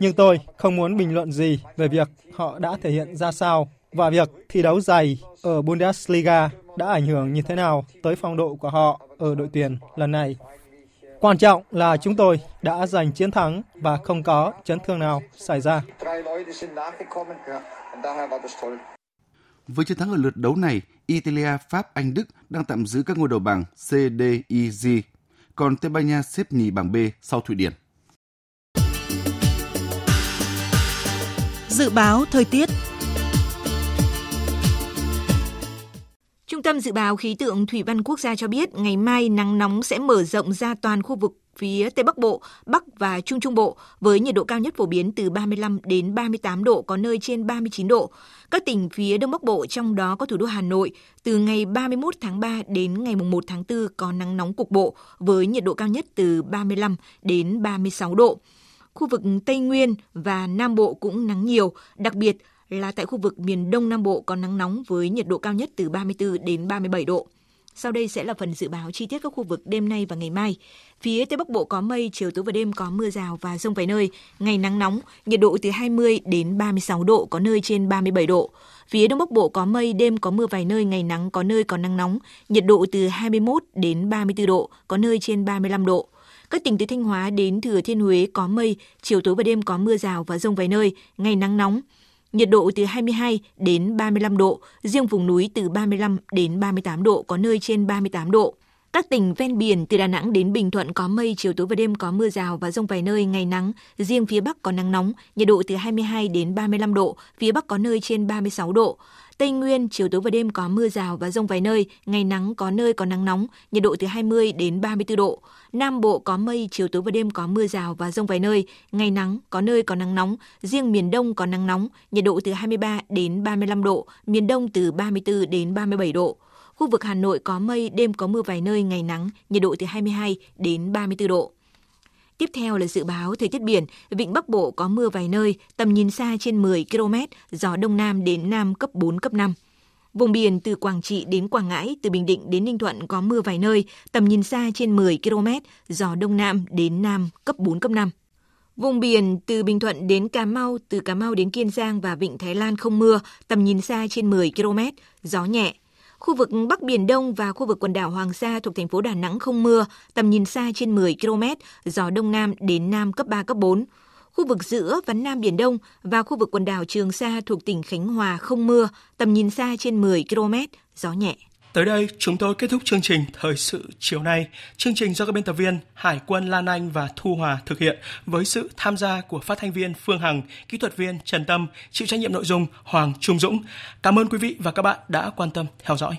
Nhưng tôi không muốn bình luận gì về việc họ đã thể hiện ra sao và việc thi đấu dày ở Bundesliga đã ảnh hưởng như thế nào tới phong độ của họ ở đội tuyển lần này. Quan trọng là chúng tôi đã giành chiến thắng và không có chấn thương nào xảy ra. Với chiến thắng ở lượt đấu này, Italia, Pháp, Anh, Đức đang tạm giữ các ngôi đầu bảng C, D, E, G, còn Tây Ban Nha xếp nhì bảng B sau Thụy Điển. Dự báo thời tiết Trung tâm Dự báo Khí tượng Thủy văn Quốc gia cho biết ngày mai nắng nóng sẽ mở rộng ra toàn khu vực phía Tây Bắc Bộ, Bắc và Trung Trung Bộ với nhiệt độ cao nhất phổ biến từ 35 đến 38 độ, có nơi trên 39 độ. Các tỉnh phía Đông Bắc Bộ trong đó có thủ đô Hà Nội từ ngày 31 tháng 3 đến ngày 1 tháng 4 có nắng nóng cục bộ với nhiệt độ cao nhất từ 35 đến 36 độ. Khu vực Tây Nguyên và Nam Bộ cũng nắng nhiều, đặc biệt là tại khu vực miền Đông Nam Bộ có nắng nóng với nhiệt độ cao nhất từ 34 đến 37 độ. Sau đây sẽ là phần dự báo chi tiết các khu vực đêm nay và ngày mai. Phía Tây Bắc Bộ có mây, chiều tối và đêm có mưa rào và rông vài nơi, ngày nắng nóng, nhiệt độ từ 20 đến 36 độ, có nơi trên 37 độ. Phía Đông Bắc Bộ có mây, đêm có mưa vài nơi, ngày nắng có nơi có nắng nóng, nhiệt độ từ 21 đến 34 độ, có nơi trên 35 độ. Các tỉnh từ Thanh Hóa đến Thừa Thiên Huế có mây, chiều tối và đêm có mưa rào và rông vài nơi, ngày nắng nóng, nhiệt độ từ 22 đến 35 độ, riêng vùng núi từ 35 đến 38 độ, có nơi trên 38 độ. Các tỉnh ven biển từ Đà Nẵng đến Bình Thuận có mây, chiều tối và đêm có mưa rào và rông vài nơi, ngày nắng. Riêng phía Bắc có nắng nóng, nhiệt độ từ 22 đến 35 độ, phía Bắc có nơi trên 36 độ. Tây Nguyên, chiều tối và đêm có mưa rào và rông vài nơi, ngày nắng có nơi có nắng nóng, nhiệt độ từ 20 đến 34 độ. Nam Bộ có mây, chiều tối và đêm có mưa rào và rông vài nơi, ngày nắng, có nơi có nắng nóng, riêng miền Đông có nắng nóng, nhiệt độ từ 23 đến 35 độ, miền Đông từ 34 đến 37 độ. Khu vực Hà Nội có mây, đêm có mưa vài nơi, ngày nắng, nhiệt độ từ 22 đến 34 độ. Tiếp theo là dự báo thời tiết biển, vịnh Bắc Bộ có mưa vài nơi, tầm nhìn xa trên 10 km, gió đông nam đến nam cấp 4, cấp 5. Vùng biển từ Quảng Trị đến Quảng Ngãi, từ Bình Định đến Ninh Thuận có mưa vài nơi, tầm nhìn xa trên 10 km, gió đông nam đến nam cấp 4, cấp 5. Vùng biển từ Bình Thuận đến Cà Mau, từ Cà Mau đến Kiên Giang và Vịnh Thái Lan không mưa, tầm nhìn xa trên 10 km, gió nhẹ. Khu vực Bắc Biển Đông và khu vực quần đảo Hoàng Sa thuộc thành phố Đà Nẵng không mưa, tầm nhìn xa trên 10 km, gió Đông Nam đến Nam cấp 3, cấp 4. Khu vực giữa và Nam Biển Đông và khu vực quần đảo Trường Sa thuộc tỉnh Khánh Hòa không mưa, tầm nhìn xa trên 10 km, gió nhẹ. Tới đây, chúng tôi kết thúc chương trình Thời sự chiều nay. Chương trình do các biên tập viên Hải quân Lan Anh và Thu Hòa thực hiện với sự tham gia của phát thanh viên Phương Hằng, kỹ thuật viên Trần Tâm, chịu trách nhiệm nội dung Hoàng Trung Dũng. Cảm ơn quý vị và các bạn đã quan tâm theo dõi.